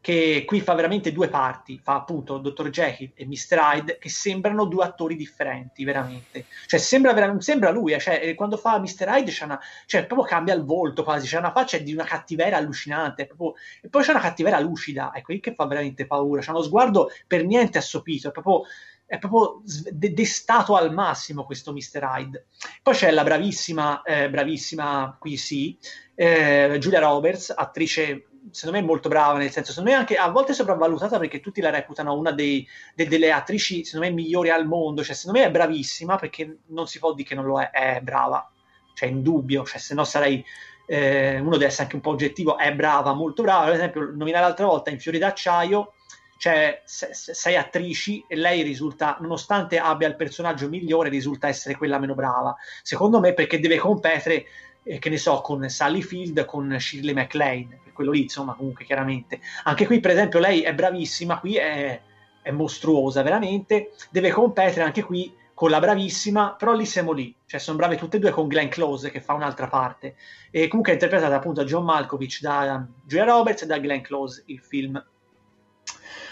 che qui fa veramente due parti, fa appunto Dr. Jekyll e Mr. Hyde, che sembrano due attori differenti, veramente. Cioè, sembra, vera- sembra lui, eh, cioè, quando fa Mr. Hyde c'è una, cioè, proprio cambia il volto quasi, c'è una faccia di una cattiveria allucinante, proprio, e poi c'è una cattiveria lucida, ecco, lì che fa veramente paura, c'è uno sguardo per niente assopito, è proprio è proprio destato al massimo questo Mr. Hyde. Poi c'è la bravissima, eh, bravissima qui sì, eh, Julia Roberts, attrice secondo me molto brava, nel senso, secondo me anche a volte sopravvalutata perché tutti la reputano una dei, de, delle attrici, secondo me, migliori al mondo, cioè secondo me è bravissima perché non si può dire che non lo è, è brava. cioè in dubbio, cioè se no sarei eh, uno deve essere anche un po' oggettivo, è brava, molto brava, per esempio nominare l'altra volta in Fiori d'acciaio cioè, sei attrici e lei risulta, nonostante abbia il personaggio migliore, risulta essere quella meno brava. Secondo me perché deve competere, eh, che ne so, con Sally Field, con Shirley MacLaine, quello lì, insomma, comunque chiaramente. Anche qui, per esempio, lei è bravissima, qui è, è mostruosa, veramente. Deve competere anche qui con la bravissima, però lì siamo lì, cioè sono brave tutte e due con Glenn Close che fa un'altra parte. E comunque è interpretata appunto da John Malkovich, da Julia Roberts e da Glenn Close, il film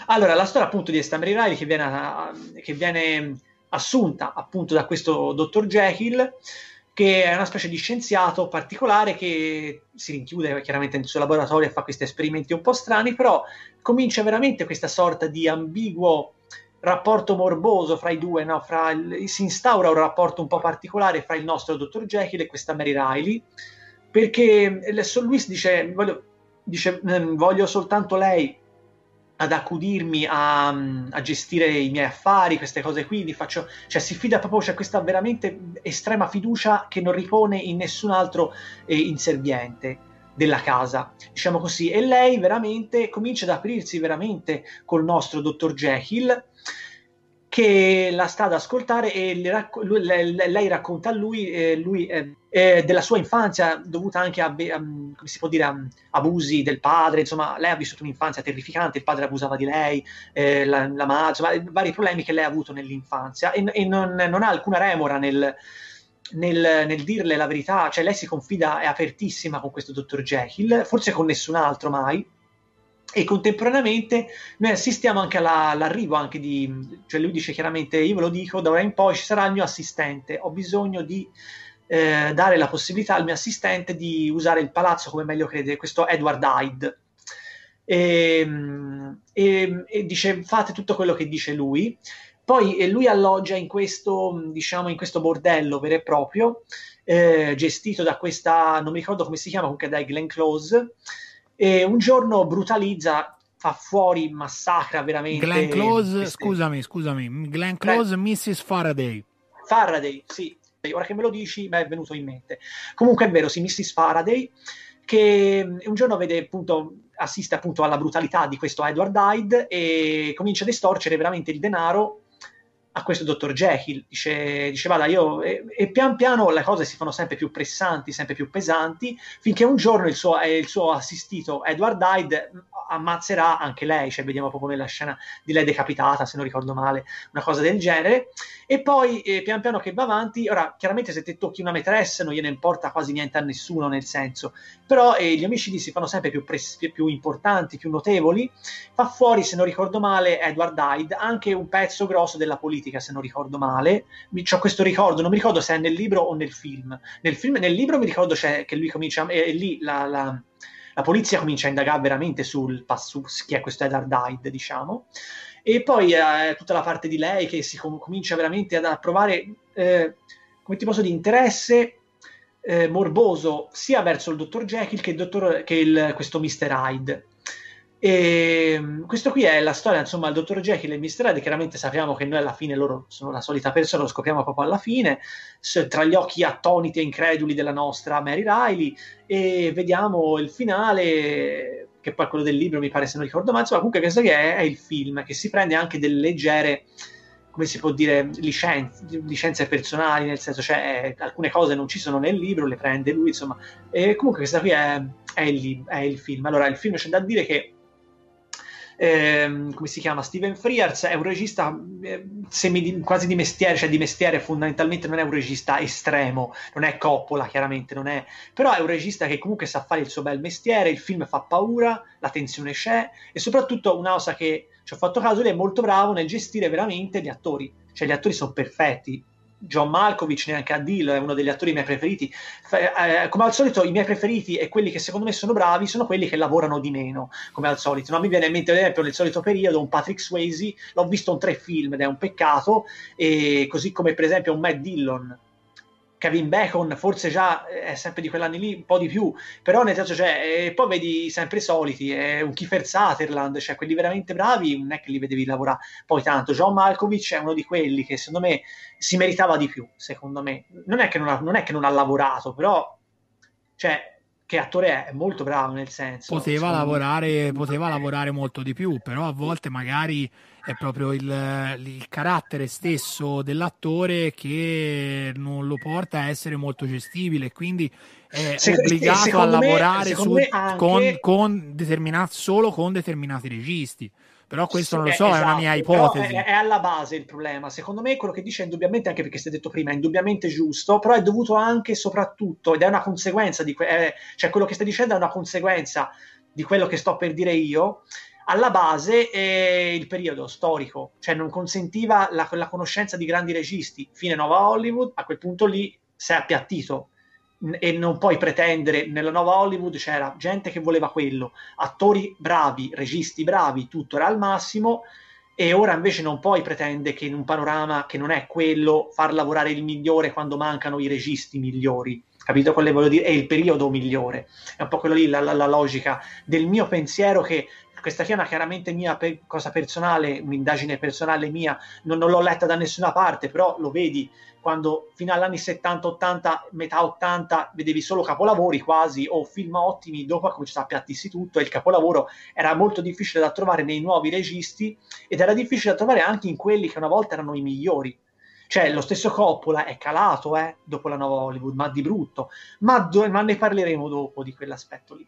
allora, la storia appunto di questa Mary Riley che viene, che viene assunta appunto da questo dottor Jekyll, che è una specie di scienziato particolare che si rinchiude chiaramente nel suo laboratorio e fa questi esperimenti un po' strani, però comincia veramente questa sorta di ambiguo rapporto morboso fra i due, no? fra il, si instaura un rapporto un po' particolare fra il nostro dottor Jekyll e questa Mary Riley, perché lui dice voglio, dice, mm, voglio soltanto lei ad accudirmi a, a, gestire i miei affari, queste cose qui, li faccio, cioè si fida proprio, c'è questa veramente estrema fiducia che non ripone in nessun altro eh, inserviente della casa, diciamo così, e lei veramente comincia ad aprirsi veramente col nostro dottor Jekyll che la sta ad ascoltare e racco- lui, lei, lei, racconta a lui, eh, lui eh, eh, della sua infanzia dovuta anche a, a, si può dire, a, abusi del padre, insomma lei ha vissuto un'infanzia terrificante, il padre abusava di lei, eh, la, la madre, insomma vari problemi che lei ha avuto nell'infanzia e, e non, non, ha alcuna remora nel, nel, nel, dirle la verità, cioè lei si confida, è apertissima con questo dottor Jekyll, forse con nessun altro mai, e contemporaneamente noi assistiamo anche alla, all'arrivo anche di, cioè lui dice chiaramente io ve lo dico, da ora in poi ci sarà il mio assistente, ho bisogno di eh, dare la possibilità al mio assistente di usare il palazzo come meglio crede, questo Edward Hyde. E, ehm, e, e, dice fate tutto quello che dice lui. Poi eh, lui alloggia in questo, diciamo, in questo bordello vero e proprio, eh, gestito da questa, non mi ricordo come si chiama, comunque dai Glenn Close, e un giorno brutalizza, fa fuori, massacra veramente. Glenn Close, queste... scusami, scusami, Glenn Close, Beh, Mrs. Faraday. Faraday, sì, ora che me lo dici mi è venuto in mente. Comunque è vero, sì, Mrs. Faraday, che un giorno vede appunto assiste appunto alla brutalità di questo Edward Hyde e comincia ad estorcere veramente il denaro a questo dottor Jekyll. Dice, dice vada, io... E, e, pian piano le cose si fanno sempre più pressanti, sempre più pesanti, finché un giorno il suo, eh, il suo assistito Edward Hyde ammazzerà anche lei, cioè vediamo proprio nella scena di lei decapitata, se non ricordo male, una cosa del genere. E poi eh, pian piano che va avanti, ora chiaramente se te tocchi una maîtresse non gliene importa quasi niente a nessuno nel senso, però eh, gli omicidi si fanno sempre più, pres- più importanti, più notevoli. Fa fuori, se non ricordo male, Edward Hyde, anche un pezzo grosso della politica, se non ricordo male. Ho questo ricordo, non mi ricordo se è nel libro o nel film. Nel, film, nel libro mi ricordo che lui comincia, e lì la, la la polizia comincia a indagare veramente sul, su chi è questo Edward Hyde, diciamo, e poi eh, tutta la parte di lei che si com- comincia veramente ad provare, eh, come ti posso dire, interesse eh, morboso sia verso il dottor Jekyll che, il dottor, che il, questo Mr. Hyde. E mm, questo qui è la storia, insomma, il dottor Jekyll e Mr. Hyde. Chiaramente sappiamo che noi alla fine loro sono la solita persona, lo scopriamo proprio alla fine, tra gli occhi attoniti e increduli della nostra Mary Riley, e vediamo il finale, che poi quello del libro mi pare se non ricordo male. Insomma, comunque, questo che è, è il film che si prende anche delle leggere come si può dire, licenze, licenze personali, nel senso, cioè, alcune cose non ci sono nel libro, le prende lui, insomma. E comunque questa qui è, è, il, è il film. Allora, il film c'è da dire che ehm, come si chiama? Steven Frears è un regista eh, semi, quasi di mestiere, cioè di mestiere fondamentalmente non è un regista estremo, non è Coppola chiaramente, non è, però è un regista che comunque sa fare il suo bel mestiere, il film fa paura, la tensione c'è e soprattutto una cosa che ci ho fatto caso, lui è molto bravo nel gestire veramente gli attori, cioè gli attori sono perfetti, John Malkovich, neanche a Dill, è uno degli attori miei preferiti. Eh, come al solito, i miei preferiti e quelli che secondo me sono bravi sono quelli che lavorano di meno, come al solito. No? Mi viene in mente, ad esempio, nel solito periodo, un Patrick Swayze, l'ho visto in tre film ed è un peccato, e così come per esempio un Matt Dillon, Kevin Bacon forse già è sempre di quell'anni lì, un po' di più, però nel senso, cioè, e poi vedi sempre i soliti, è un Kiefer Sutherland, cioè quelli veramente bravi, non è che li vedevi lavorare poi tanto. John Malkovich è uno di quelli che secondo me si meritava di più, secondo me. Non è che non ha, non è che non ha lavorato, però, cioè, che attore è? È molto bravo nel senso. Poteva lavorare, poteva lavorare molto di più, però a volte magari è proprio il, il, carattere stesso dell'attore che non lo porta a essere molto gestibile, quindi è Se, obbligato a lavorare su, anche... con, con determinati, solo con determinati registi. Però questo non lo so, esatto, è una mia esatto, ipotesi. È, è, alla base il problema. Secondo me quello che dice è indubbiamente, anche perché si è detto prima, è indubbiamente giusto, però è dovuto anche e soprattutto, ed è una conseguenza di que- è, cioè quello che stai dicendo è una conseguenza di quello che sto per dire io, alla base è il periodo storico, cioè non consentiva la, la conoscenza di grandi registi. Fine Nuova Hollywood, a quel punto lì si è appiattito e non puoi pretendere nella nuova Hollywood c'era gente che voleva quello, attori bravi, registi bravi, tutto era al massimo e ora invece non puoi pretendere che in un panorama che non è quello far lavorare il migliore quando mancano i registi migliori. Capito quello che voglio dire? È il periodo migliore. È un po' quello lì la, la, la logica del mio pensiero che questa qui è una chiaramente mia pe- cosa personale, un'indagine personale mia, non, non, l'ho letta da nessuna parte, però lo vedi quando fino agli anni 70-80, metà 80, vedevi solo capolavori quasi o film ottimi, dopo ha cominciato a piattirsi tutto e il capolavoro era molto difficile da trovare nei nuovi registi ed era difficile da trovare anche in quelli che una volta erano i migliori. Cioè, lo stesso Coppola è calato eh, dopo la nuova Hollywood, ma di brutto. Ma, do- ma, ne parleremo dopo di quell'aspetto lì.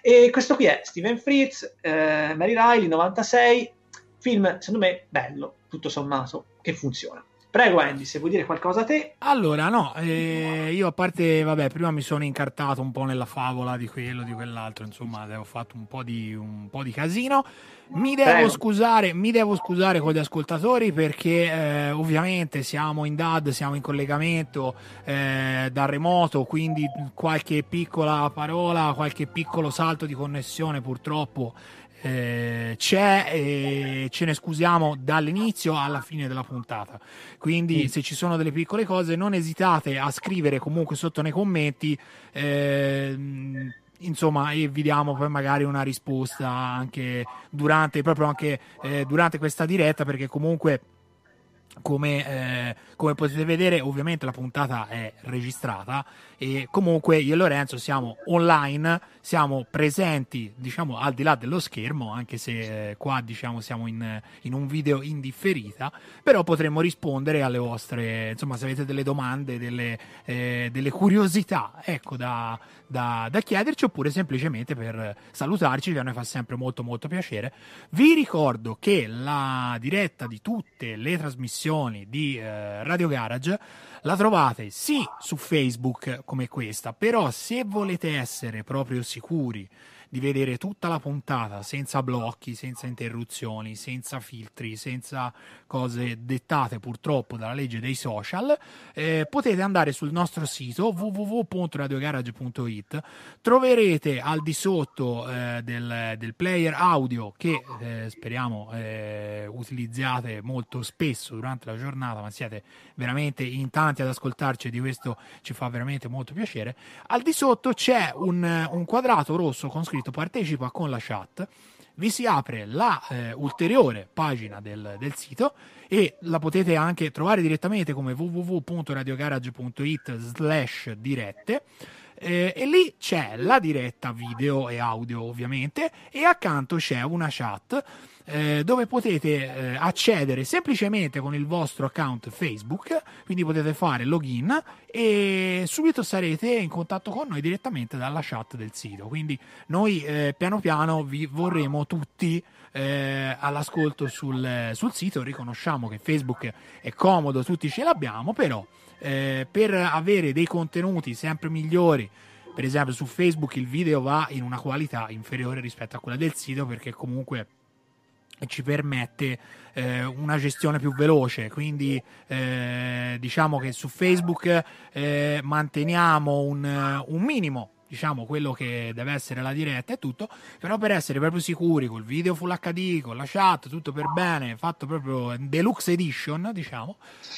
E questo qui è Steven Fritz, eh, Mary Riley, 96. Film, secondo me, bello, tutto sommato, che funziona. Prego Andy, se vuoi dire qualcosa a te. Allora, no, eh, io a parte, vabbè, prima mi sono incartato un po' nella favola di quello, di quell'altro, insomma, ho fatto un po' di, un po di casino. Mi devo, scusare, mi devo scusare con gli ascoltatori perché eh, ovviamente siamo in DAD, siamo in collegamento eh, da remoto, quindi qualche piccola parola, qualche piccolo salto di connessione purtroppo eh, c'è e ce ne scusiamo dall'inizio alla fine della puntata. Quindi, mm. se ci sono delle piccole cose, non esitate a scrivere comunque sotto nei commenti. Eh, insomma, e vi diamo poi magari una risposta anche durante, proprio anche eh, durante questa diretta, perché comunque come, eh, come, potete vedere, ovviamente la puntata è registrata e comunque io e Lorenzo siamo online, siamo presenti, diciamo, al di là dello schermo, anche se eh, qua diciamo siamo in, in, un video indifferita, però potremmo rispondere alle vostre, insomma, se avete delle domande, delle, eh, delle curiosità, ecco, da, da, da, chiederci oppure semplicemente per salutarci, che a noi fa sempre molto molto piacere. Vi ricordo che la diretta di tutte le trasmissioni di eh, Radio Garage la trovate sì su Facebook come questa, però se volete essere proprio sicuri di vedere tutta la puntata senza blocchi, senza interruzioni, senza filtri, senza cose dettate purtroppo dalla legge dei social, eh, potete andare sul nostro sito www.radiogarage.it, troverete al di sotto eh, del, del, player audio che eh, speriamo eh, utilizziate molto spesso durante la giornata, ma siete veramente in tanti ad ascoltarci di questo ci fa veramente molto piacere. Al di sotto c'è un, un quadrato rosso con scritto partecipa con la chat vi si apre la eh, ulteriore pagina del, del, sito e la potete anche trovare direttamente come www.radiogarage.it slash dirette eh, e lì c'è la diretta video e audio ovviamente e accanto c'è una chat eh, dove potete eh, accedere semplicemente con il vostro account Facebook, quindi potete fare login e subito sarete in contatto con noi direttamente dalla chat del sito. Quindi noi eh, piano piano vi vorremo tutti eh, all'ascolto sul, sul, sito. Riconosciamo che Facebook è comodo, tutti ce l'abbiamo, però eh, per avere dei contenuti sempre migliori per esempio su Facebook il video va in una qualità inferiore rispetto a quella del sito perché comunque ci permette eh, una gestione più veloce. Quindi eh, diciamo che su Facebook eh, manteniamo un, un minimo diciamo quello che deve essere la diretta e tutto, però per essere proprio sicuri col video full HD, con la chat, tutto per bene, fatto proprio deluxe edition, diciamo,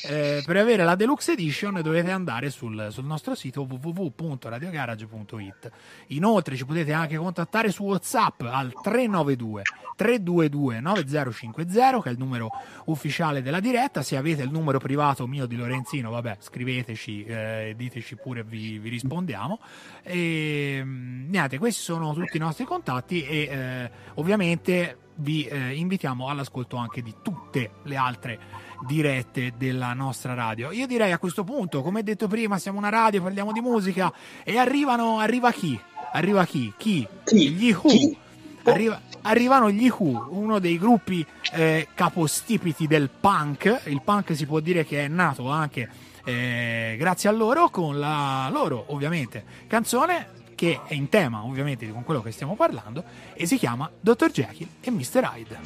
eh, per avere la deluxe edition dovete andare sul, sul nostro sito www.radiogarage.it. Inoltre ci potete anche contattare su WhatsApp al 392 322 9050 che è il numero ufficiale della diretta, se avete il numero privato mio di Lorenzino, vabbè, scriveteci, eh, diteci pure vi, vi rispondiamo. E mm, niente, questi sono tutti i nostri contatti e eh, ovviamente vi eh, invitiamo all'ascolto anche di tutte le altre dirette della nostra radio. Io direi a questo punto, come detto prima, siamo una radio, parliamo di musica e arrivano, arriva chi? Arriva chi? Chi? Chi? Gli Who. Chi? Arriva- arrivano gli Who, uno dei gruppi eh, capostipiti del punk. Il punk si può dire che è nato anche eh, grazie a loro, con la loro ovviamente canzone che è in tema ovviamente con quello che stiamo parlando e si chiama Dr. Jekyll e Mr. Hyde.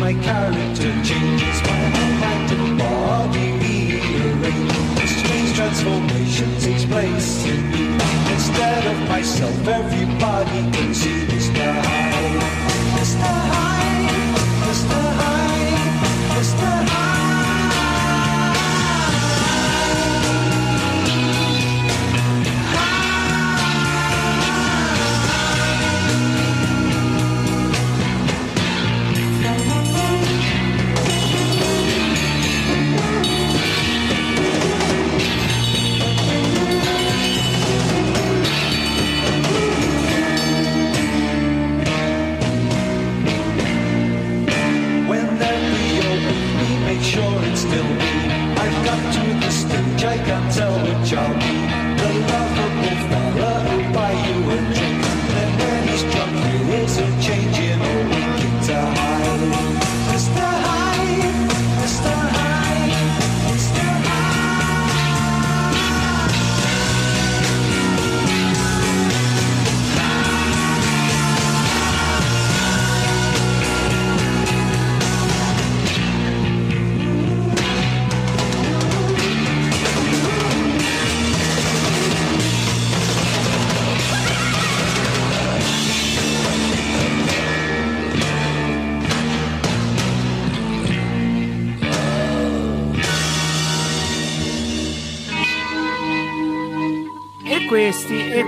My character changes. When I mind and body a strange transformation takes place in me. Instead of myself, everybody can see Mr.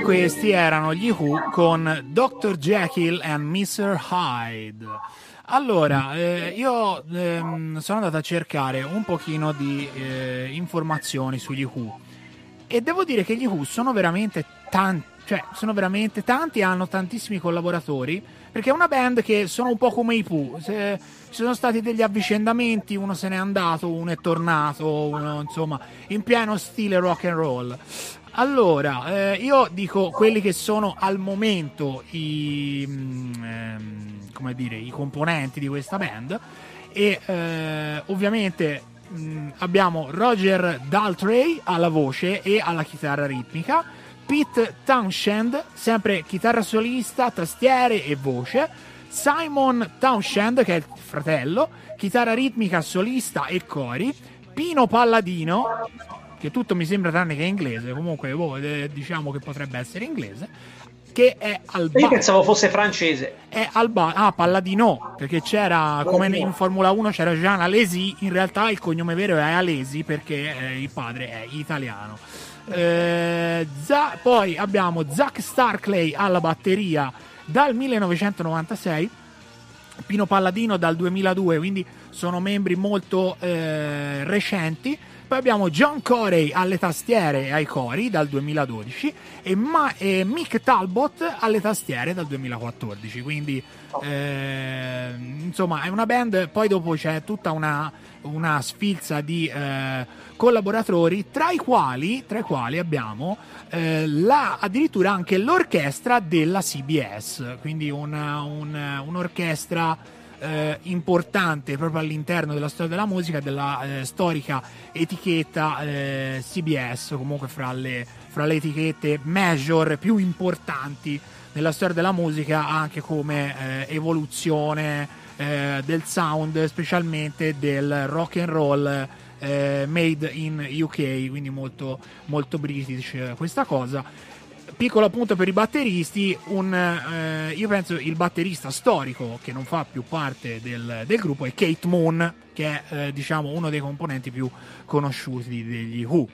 questi, erano gli Who con Dr. Jekyll and Mr. Hyde. Allora, eh, io ehm, sono andato a cercare un pochino di eh, informazioni sugli Who e devo dire che gli Who sono veramente tanti, cioè sono veramente tanti hanno tantissimi collaboratori perché è una band che sono un po' come i Pooh. Ci sono stati degli avvicendamenti, uno se n'è andato, uno è tornato, uno insomma in pieno stile rock and roll. Allora, eh, io dico quelli che sono al momento i, mm, ehm, dire, i componenti di questa band e eh, ovviamente mh, abbiamo Roger Daltrey alla voce e alla chitarra ritmica, Pete Townshend, sempre chitarra solista, tastiere e voce, Simon Townshend, che è il fratello, chitarra ritmica, solista e cori, Pino Palladino, che tutto mi sembra tranne che inglese, comunque boh, eh, diciamo che potrebbe essere inglese, che è al Io basso. pensavo fosse francese. È al ba- ah, Palladino, perché c'era, come in Formula 1 c'era Jean Alesi, in realtà il cognome vero è Alesi perché eh, il padre è italiano. Eh, Za- poi abbiamo Zack Starkley alla batteria dal 1996, Pino Palladino dal 2002, quindi sono membri molto eh, recenti. Poi abbiamo John Corey alle tastiere e ai cori dal 2012 e, Ma- e Mick Talbot alle tastiere dal 2014. Quindi, eh, insomma, è una band. Poi dopo c'è tutta una, una sfilza di eh, collaboratori, tra i quali, tra i quali abbiamo eh, la- addirittura anche l'orchestra della CBS, quindi una- un- un'orchestra eh, importante proprio all'interno della storia della musica della eh, storica etichetta eh, CBS, comunque fra le, fra le etichette major più importanti nella storia della musica anche come eh, evoluzione eh, del sound, specialmente del rock and roll eh, made in UK, quindi molto, molto british questa cosa. Piccolo appunto per i batteristi, un, eh, io penso il batterista storico che non fa più parte del, del gruppo è Kate Moon, che è eh, diciamo uno dei componenti più conosciuti degli Who.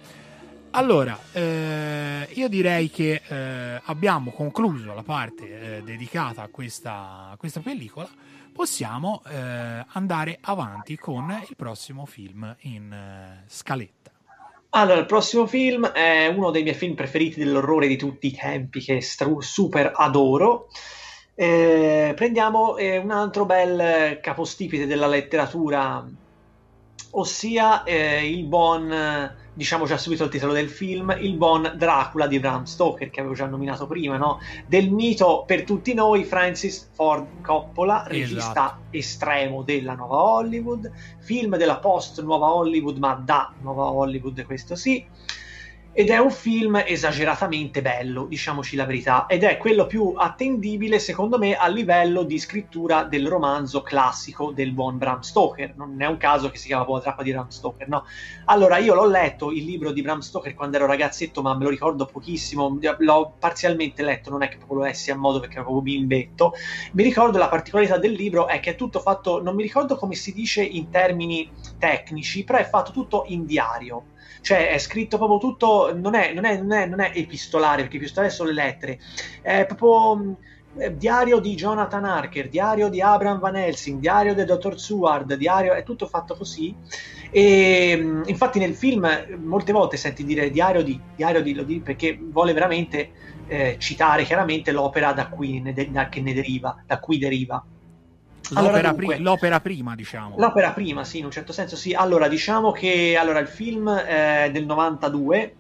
Allora, eh, io direi che eh, abbiamo concluso la parte eh, dedicata a questa, a questa, pellicola. Possiamo eh, andare avanti con il prossimo film in scaletta. Allora, il prossimo film è uno dei miei film preferiti dell'orrore di tutti i tempi, che stru- super adoro. Eh, prendiamo un altro bel capostipite della letteratura, ossia il buon diciamo già subito il titolo del film, il buon Dracula di Bram Stoker, che avevo già nominato prima, no? del mito per tutti noi Francis Ford Coppola, regista esatto. estremo della nuova Hollywood, film della post nuova Hollywood, ma da nuova Hollywood questo sì ed è un film esageratamente bello, diciamoci la verità, ed è quello più attendibile secondo me a livello di scrittura del romanzo classico del buon Bram Stoker. Non è un caso che si chiama poi Trappa di Bram Stoker, no? Allora, io l'ho letto il libro di Bram Stoker quando ero ragazzetto, ma me lo ricordo pochissimo, l'ho parzialmente letto, non è che proprio lo lessi a modo perché ero proprio bimbetto. Mi ricordo la particolarità del libro è che è tutto fatto, non mi ricordo come si dice in termini tecnici, però è fatto tutto in diario cioè è scritto proprio tutto, non è, non è, non è, non è epistolare, perché epistolare sono le lettere, è proprio mm, diario di Jonathan Harker, diario di Abraham Van Helsing, diario del dottor Seward, diario, è tutto fatto così. E mm, infatti nel film molte volte senti dire diario di, diario di, di perché vuole veramente eh, citare chiaramente l'opera da cui ne, da, che ne deriva, da cui deriva. L'opera, allora, dunque, pri- l'opera, prima, diciamo. L'opera prima, sì, in un certo senso sì. Allora, diciamo che allora, il film è del 92.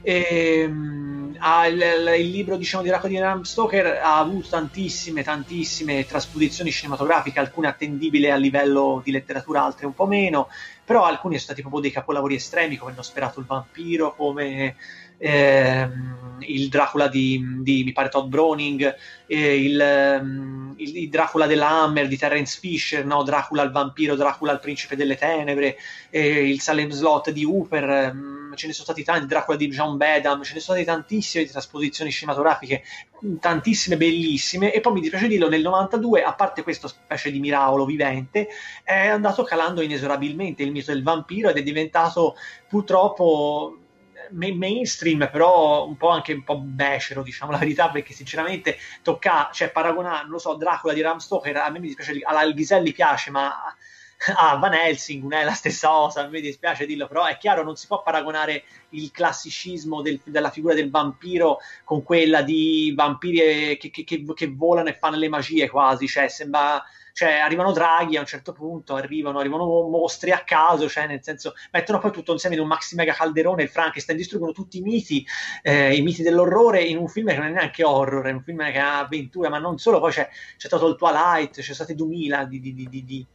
E, um, il, il, libro diciamo, di Racco di Ram Stoker ha avuto tantissime, tantissime trasposizioni cinematografiche, alcune attendibili a livello di letteratura, altre un po' meno, però alcuni sono stati proprio dei capolavori estremi, come hanno sperato il vampiro, come ehm, il Dracula di, di, mi pare Todd Browning, eh, il, um, il, il, Dracula della Hammer di Terence Fisher, no? Dracula il vampiro, Dracula il principe delle tenebre, eh, il Salem Slot di Hooper, um, ce ne sono stati tanti, Dracula di John Badham, ce ne sono state tantissime di trasposizioni cinematografiche, tantissime bellissime, e poi mi dispiace dirlo, nel 92, a parte questo specie di miracolo vivente, è andato calando inesorabilmente il mito del vampiro ed è diventato purtroppo mainstream, però un po' anche un po' becero, diciamo la verità, perché sinceramente tocca, cioè paragonare, non lo so, Dracula di Ram Stoker, a me mi dispiace, alla Ghiselli piace, ma a Van Helsing non è la stessa cosa, mi dispiace dirlo, però è chiaro, non si può paragonare il classicismo del, della figura del vampiro con quella di vampiri che, che, che, che volano e fanno le magie quasi, cioè sembra cioè arrivano draghi a un certo punto, arrivano, arrivano mostri a caso, cioè nel senso mettono poi tutto insieme in un maxi mega calderone, il Frankenstein, distruggono tutti i miti, eh, i miti dell'orrore in un film che non è neanche horror, è un film che ha avventura, ma non solo, poi c'è, c'è stato il Twilight, c'è stato 2000 di, di, di, di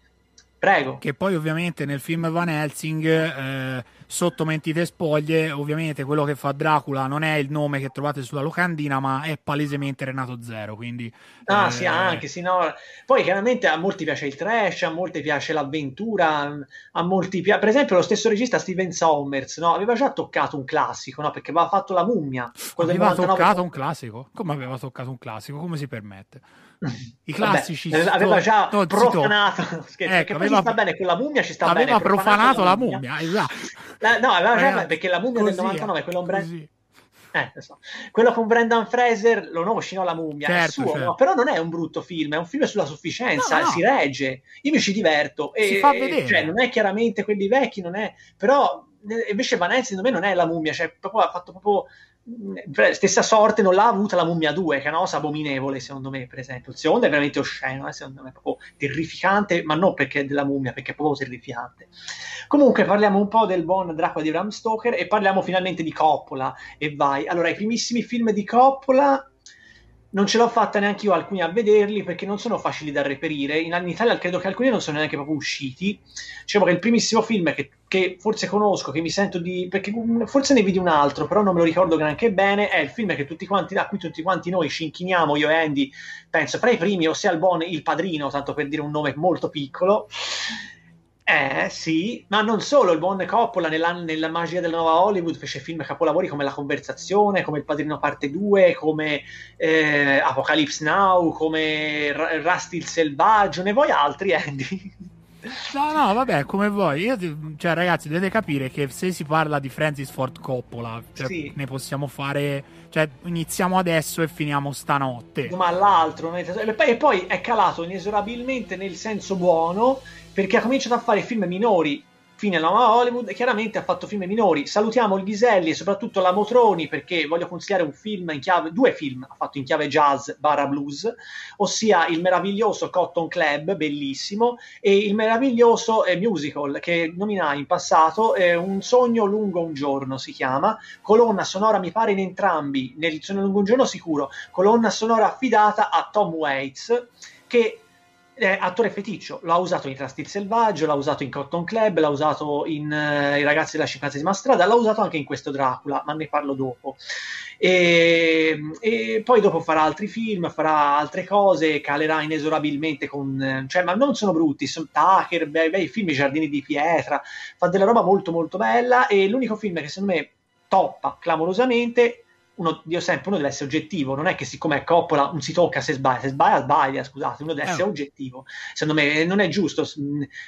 Prego. Che poi ovviamente nel film Van Helsing, eh, sotto mentite spoglie, ovviamente quello che fa Dracula non è il nome che trovate sulla locandina, ma è palesemente Renato Zero. Quindi, ah, eh... sì, anche, sì, no. Poi chiaramente a molti piace il trash, a molti piace l'avventura, a molti piace... Per esempio lo stesso regista Steven Sommers, no? Aveva già toccato un classico, no? Perché aveva fatto La mummia. Aveva 99... toccato un classico? Come aveva toccato un classico? Come si permette? I classici Vabbè, aveva già to, profanato scherzo, ecco, aveva, sta bene con la mummia ci sta aveva bene profanato la mummia, mummia esatto. la, no aveva già Ragazzi, perché la mummia così, del 99 quello Brand... eh, so. quello con Brendan Fraser lo conosci no la mummia certo, è suo, certo. no? però non è un brutto film è un film sulla sufficienza no, no. si regge io mi ci diverto e, si fa vedere. Cioè, non è chiaramente quelli vecchi non è però invece Vanessa secondo me non è la mummia cioè proprio, ha fatto proprio stessa sorte non l'ha avuta la Mummia 2 che è una cosa abominevole secondo me per esempio il secondo è veramente osceno eh, secondo me è proprio terrificante ma non perché è della mummia perché è proprio terrificante comunque parliamo un po' del buon Dracula di Bram Stoker e parliamo finalmente di Coppola e vai allora i primissimi film di Coppola non ce l'ho fatta neanche io alcuni a vederli perché non sono facili da reperire. In, in Italia credo che alcuni non sono neanche proprio usciti. Diciamo che il primissimo film che, che forse conosco, che mi sento di. perché forse ne vidi un altro, però non me lo ricordo neanche bene. È il film che tutti quanti, a cui tutti quanti noi ci inchiniamo, io e Andy, penso fra i primi, ossia il buon Il Padrino, tanto per dire un nome molto piccolo. Eh sì, ma non solo, il buon Coppola nella, nella, magia della nuova Hollywood fece film capolavori come La conversazione, come Il Padrino parte 2, come eh, Apocalypse Now, come Rusty il selvaggio, ne vuoi altri Andy? No, no, vabbè, come vuoi. Io, cioè, ragazzi, dovete capire che se si parla di Francis Ford Coppola, cioè, sì. ne possiamo fare. Cioè, iniziamo adesso e finiamo stanotte. Ma l'altro, e poi è calato inesorabilmente nel senso buono perché ha cominciato a fare film minori fine alla nuova Hollywood e chiaramente ha fatto film minori. Salutiamo il Ghiselli e soprattutto la Motroni perché voglio consigliare un film in chiave, due film ha fatto in chiave jazz barra blues, ossia il meraviglioso Cotton Club, bellissimo, e il meraviglioso eh, musical che nominai in passato, eh, Un sogno lungo un giorno si chiama, colonna sonora mi pare in entrambi, nel sogno lungo un giorno sicuro, colonna sonora affidata a Tom Waits che è attore feticcio, l'ha usato in Trastil Selvaggio, l'ha usato in Cotton Club, l'ha usato in uh, I ragazzi della cinquantesima strada, l'ha usato anche in questo Dracula, ma ne parlo dopo. E, e, poi dopo farà altri film, farà altre cose, calerà inesorabilmente con... cioè, ma non sono brutti, sono Tucker, bei, bei film, I giardini di pietra, fa della roba molto molto bella e l'unico film che secondo me toppa clamorosamente uno, io sempre, uno deve essere oggettivo, non è che siccome è Coppola non si tocca se sbaglia, se sbaglia sbaglia, scusate, uno deve eh. essere oggettivo. Secondo me non è giusto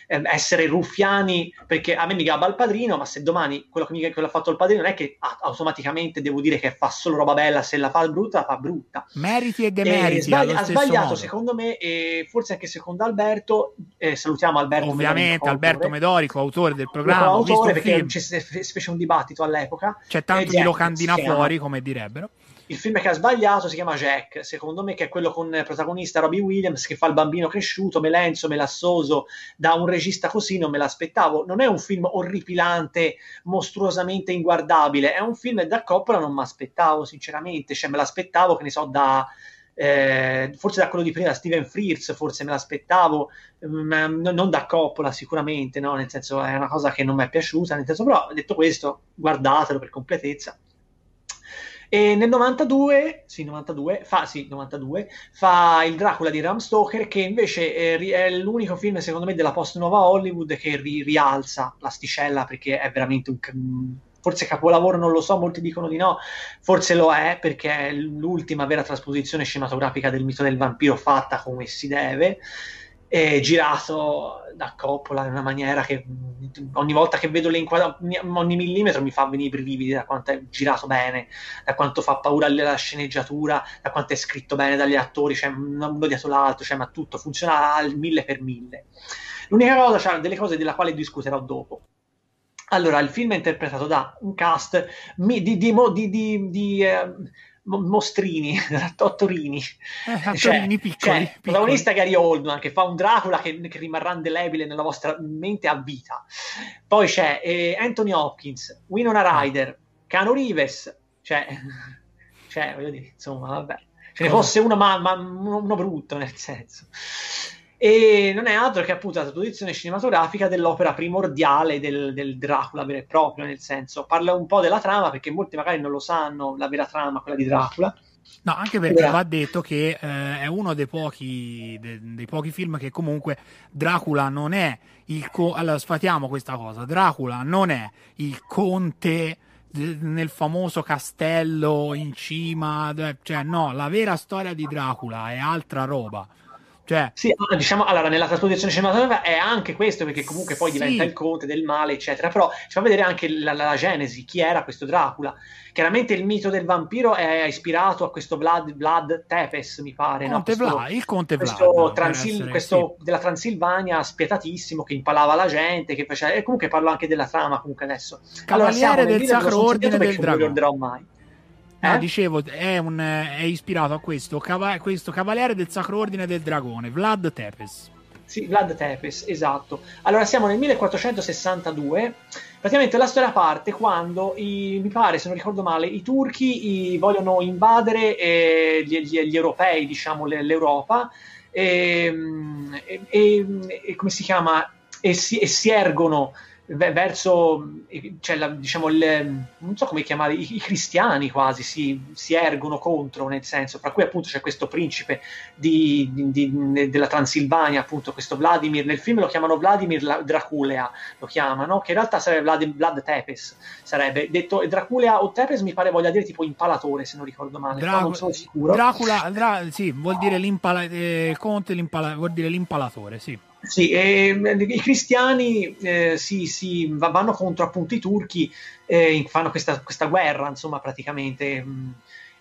eh, essere ruffiani perché a me mi gabba il padrino, ma se domani quello che, mi, quello ha fatto il padrino non è che automaticamente devo dire che fa solo roba bella, se la fa brutta la fa brutta. Meriti e demeriti. E sbaglia, ha sbagliato modo. secondo me e forse anche secondo Alberto, eh, salutiamo Alberto Ovviamente Medorico, Alberto autore. Medorico, autore del programma. Autore perché si fece un dibattito all'epoca. C'è tanto di locandina fuori, come dire direbbero. Il film che ha sbagliato si chiama Jack, secondo me, che è quello con protagonista Robbie Williams che fa il bambino cresciuto, melenzo, melassoso, da un regista così non me l'aspettavo. Non è un film orripilante, mostruosamente inguardabile, è un film da Coppola non mi aspettavo, sinceramente, cioè me l'aspettavo, che ne so, da... Eh, forse da quello di prima, Steven Frears, forse me l'aspettavo, ma non da Coppola sicuramente, no? nel senso è una cosa che non mi è piaciuta, nel senso però detto questo, guardatelo per completezza. E nel 92, sì, 92, fa, sì, 92, fa il Dracula di Ram Stoker, che invece è, è l'unico film, secondo me, della post-nuova Hollywood che ri, rialza l'asticella perché è veramente un forse capolavoro non lo so, molti dicono di no, forse lo è perché è l'ultima vera trasposizione cinematografica del mito del vampiro fatta come si deve e girato da Coppola in una maniera che ogni volta che vedo le inquadrature, ogni millimetro mi fa venire i brividi da quanto è girato bene, da quanto fa paura la sceneggiatura, da quanto è scritto bene dagli attori, cioè uno dietro l'altro, cioè, ma tutto funziona al mille per mille. L'unica cosa, cioè, delle cose della quale discuterò dopo. Allora, il film è interpretato da un cast di, di, di, di eh, mostrini, attorini, eh, cioè, piccoli, cioè, piccoli. protagonista Gary Oldman che fa un Dracula che, che, rimarrà indelebile nella vostra mente a vita. Poi c'è eh, Anthony Hopkins, Winona Ryder, Cano Reeves, cioè, cioè voglio dire, insomma, vabbè. Ce ne fosse uno, ma, ma uno brutto nel senso e non è altro che appunto la tradizione cinematografica dell'opera primordiale del, del, Dracula vero e proprio, nel senso parla un po' della trama perché molti magari non lo sanno, la vera trama, quella di Dracula. No, anche perché va detto che eh, è uno dei pochi, de, dei pochi film che comunque Dracula non è il... Co- allora sfatiamo questa cosa, Dracula non è il conte nel famoso castello in cima, cioè no, la vera storia di Dracula è altra roba cioè... Sì, diciamo, allora, nella trasposizione cinematografica è anche questo, perché comunque poi diventa sì. il conte del male, eccetera, però ci fa vedere anche la, la, la, genesi, chi era questo Dracula. Chiaramente il mito del vampiro è ispirato a questo Vlad, Vlad Tepes, mi pare, conte no? questo, Vlad, il conte questo Vlad, Transil, essere, questo sì. della Transilvania spietatissimo, che impalava la gente, che faceva... e comunque parlo anche della trama, comunque adesso. Cavaliere allora, del Sacro Ordine del Dragone. Non lo No, eh? dicevo, è, un, è, ispirato a questo, cava- questo cavaliere del Sacro Ordine del Dragone, Vlad Tepes. Sì, Vlad Tepes, esatto. Allora siamo nel 1462, praticamente la storia parte quando, i, mi pare, se non ricordo male, i turchi i, vogliono invadere eh, gli, gli, gli, europei, diciamo, l'Europa, e, e, e, e come si chiama? E si, e si ergono verso, cioè, la, diciamo, il, non so come chiamare, i, i cristiani quasi si, si, ergono contro, nel senso, fra cui appunto c'è questo principe di, di, di, della Transilvania, appunto questo Vladimir, nel film lo chiamano Vladimir Draculea, lo chiamano, che in realtà sarebbe Vlad, Vlad Tepes, sarebbe detto Draculea o Tepes mi pare voglia dire tipo impalatore, se non ricordo male, Dra- non sono sicuro. Dracula, Dra- sì, vuol dire l'impala- eh, conte, l'impala- vuol dire l'impalatore, sì. Sì, eh, i cristiani eh, si, si, vanno contro appunto i turchi, eh, fanno questa, questa, guerra, insomma, praticamente.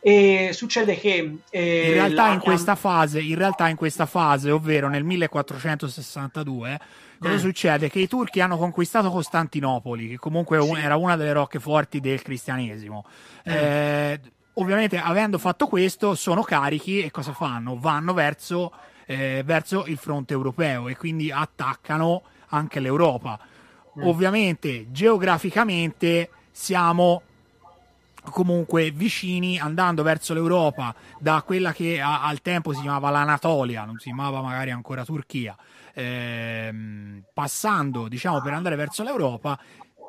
E succede che eh, in realtà, la... in, questa fase, in realtà in questa fase, ovvero nel 1462, cosa mm. succede? Che i turchi hanno conquistato Costantinopoli, che comunque sì. era una delle rocche forti del cristianesimo. Mm. ovviamente, avendo fatto questo, sono carichi e cosa fanno? Vanno verso eh, verso il fronte europeo e quindi attaccano anche l'Europa. Mm. Ovviamente geograficamente siamo comunque vicini andando verso l'Europa da quella che a, al tempo si chiamava l'Anatolia, non si chiamava magari ancora Turchia, ehm, passando diciamo per andare verso l'Europa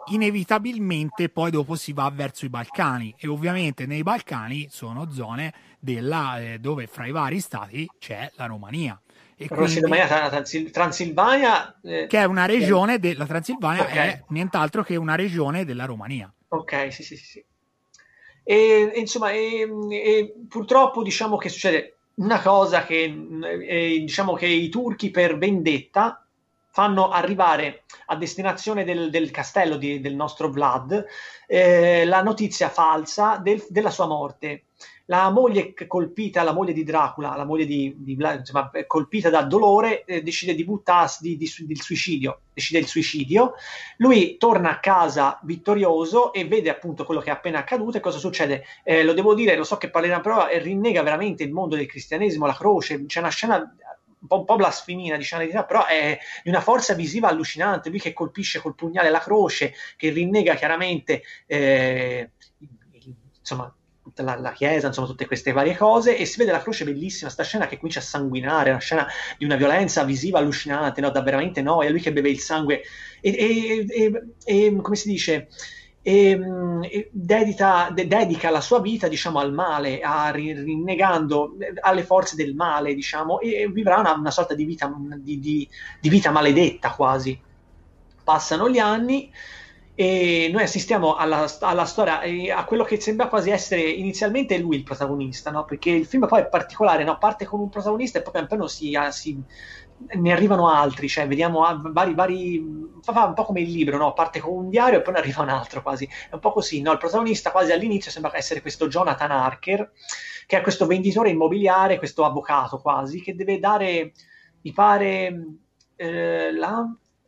inevitabilmente poi dopo si va verso i Balcani e ovviamente nei Balcani sono zone della, eh, dove fra i vari stati c'è la Romania. E quindi, Transil- Transilvania, eh, che è una regione della Transilvania, okay. è nient'altro che una regione della Romania. Ok, sì, sì, sì. E, insomma, e, e purtroppo diciamo che succede una cosa che eh, diciamo che i turchi per vendetta fanno arrivare a destinazione del, del castello di, del nostro Vlad eh, la notizia falsa del, della sua morte. La moglie colpita, la moglie di Dracula, la moglie di, di Vlad, insomma, colpita dal dolore, eh, decide di buttarsi di, di, di, suicidio, decide il suicidio. Lui torna a casa vittorioso e vede appunto quello che è appena accaduto e cosa succede. Eh, lo devo dire, lo so che parlerà però, rinnega veramente il mondo del cristianesimo, la croce, c'è una scena un po', un po' blasfemina, diciamo, però è di una forza visiva allucinante. Lui che colpisce col pugnale la croce, che rinnega chiaramente, eh, insomma, la, la, chiesa, insomma, tutte queste varie cose, e si vede la croce bellissima, sta scena che comincia a sanguinare, una scena di una violenza visiva allucinante, no? da veramente noia, lui che beve il sangue, e, e, e, e come si dice e, ehm, e dedica, de, dedica, la sua vita diciamo, al male, a, rinnegando eh, alle forze del male, diciamo, e vivrà una, una sorta di vita, di, di, di vita maledetta quasi. Passano gli anni e noi assistiamo alla, alla, storia, a quello che sembra quasi essere inizialmente lui il protagonista, no? perché il film poi è particolare, no? parte con un protagonista e poi pian piano si, si, ne arrivano altri, cioè vediamo vari, vari fa un po' come il libro, no? parte con un diario e poi ne arriva un altro quasi, è un po' così, no? il protagonista quasi all'inizio sembra essere questo Jonathan Harker, che è questo venditore immobiliare, questo avvocato quasi, che deve dare, mi pare, eh, la,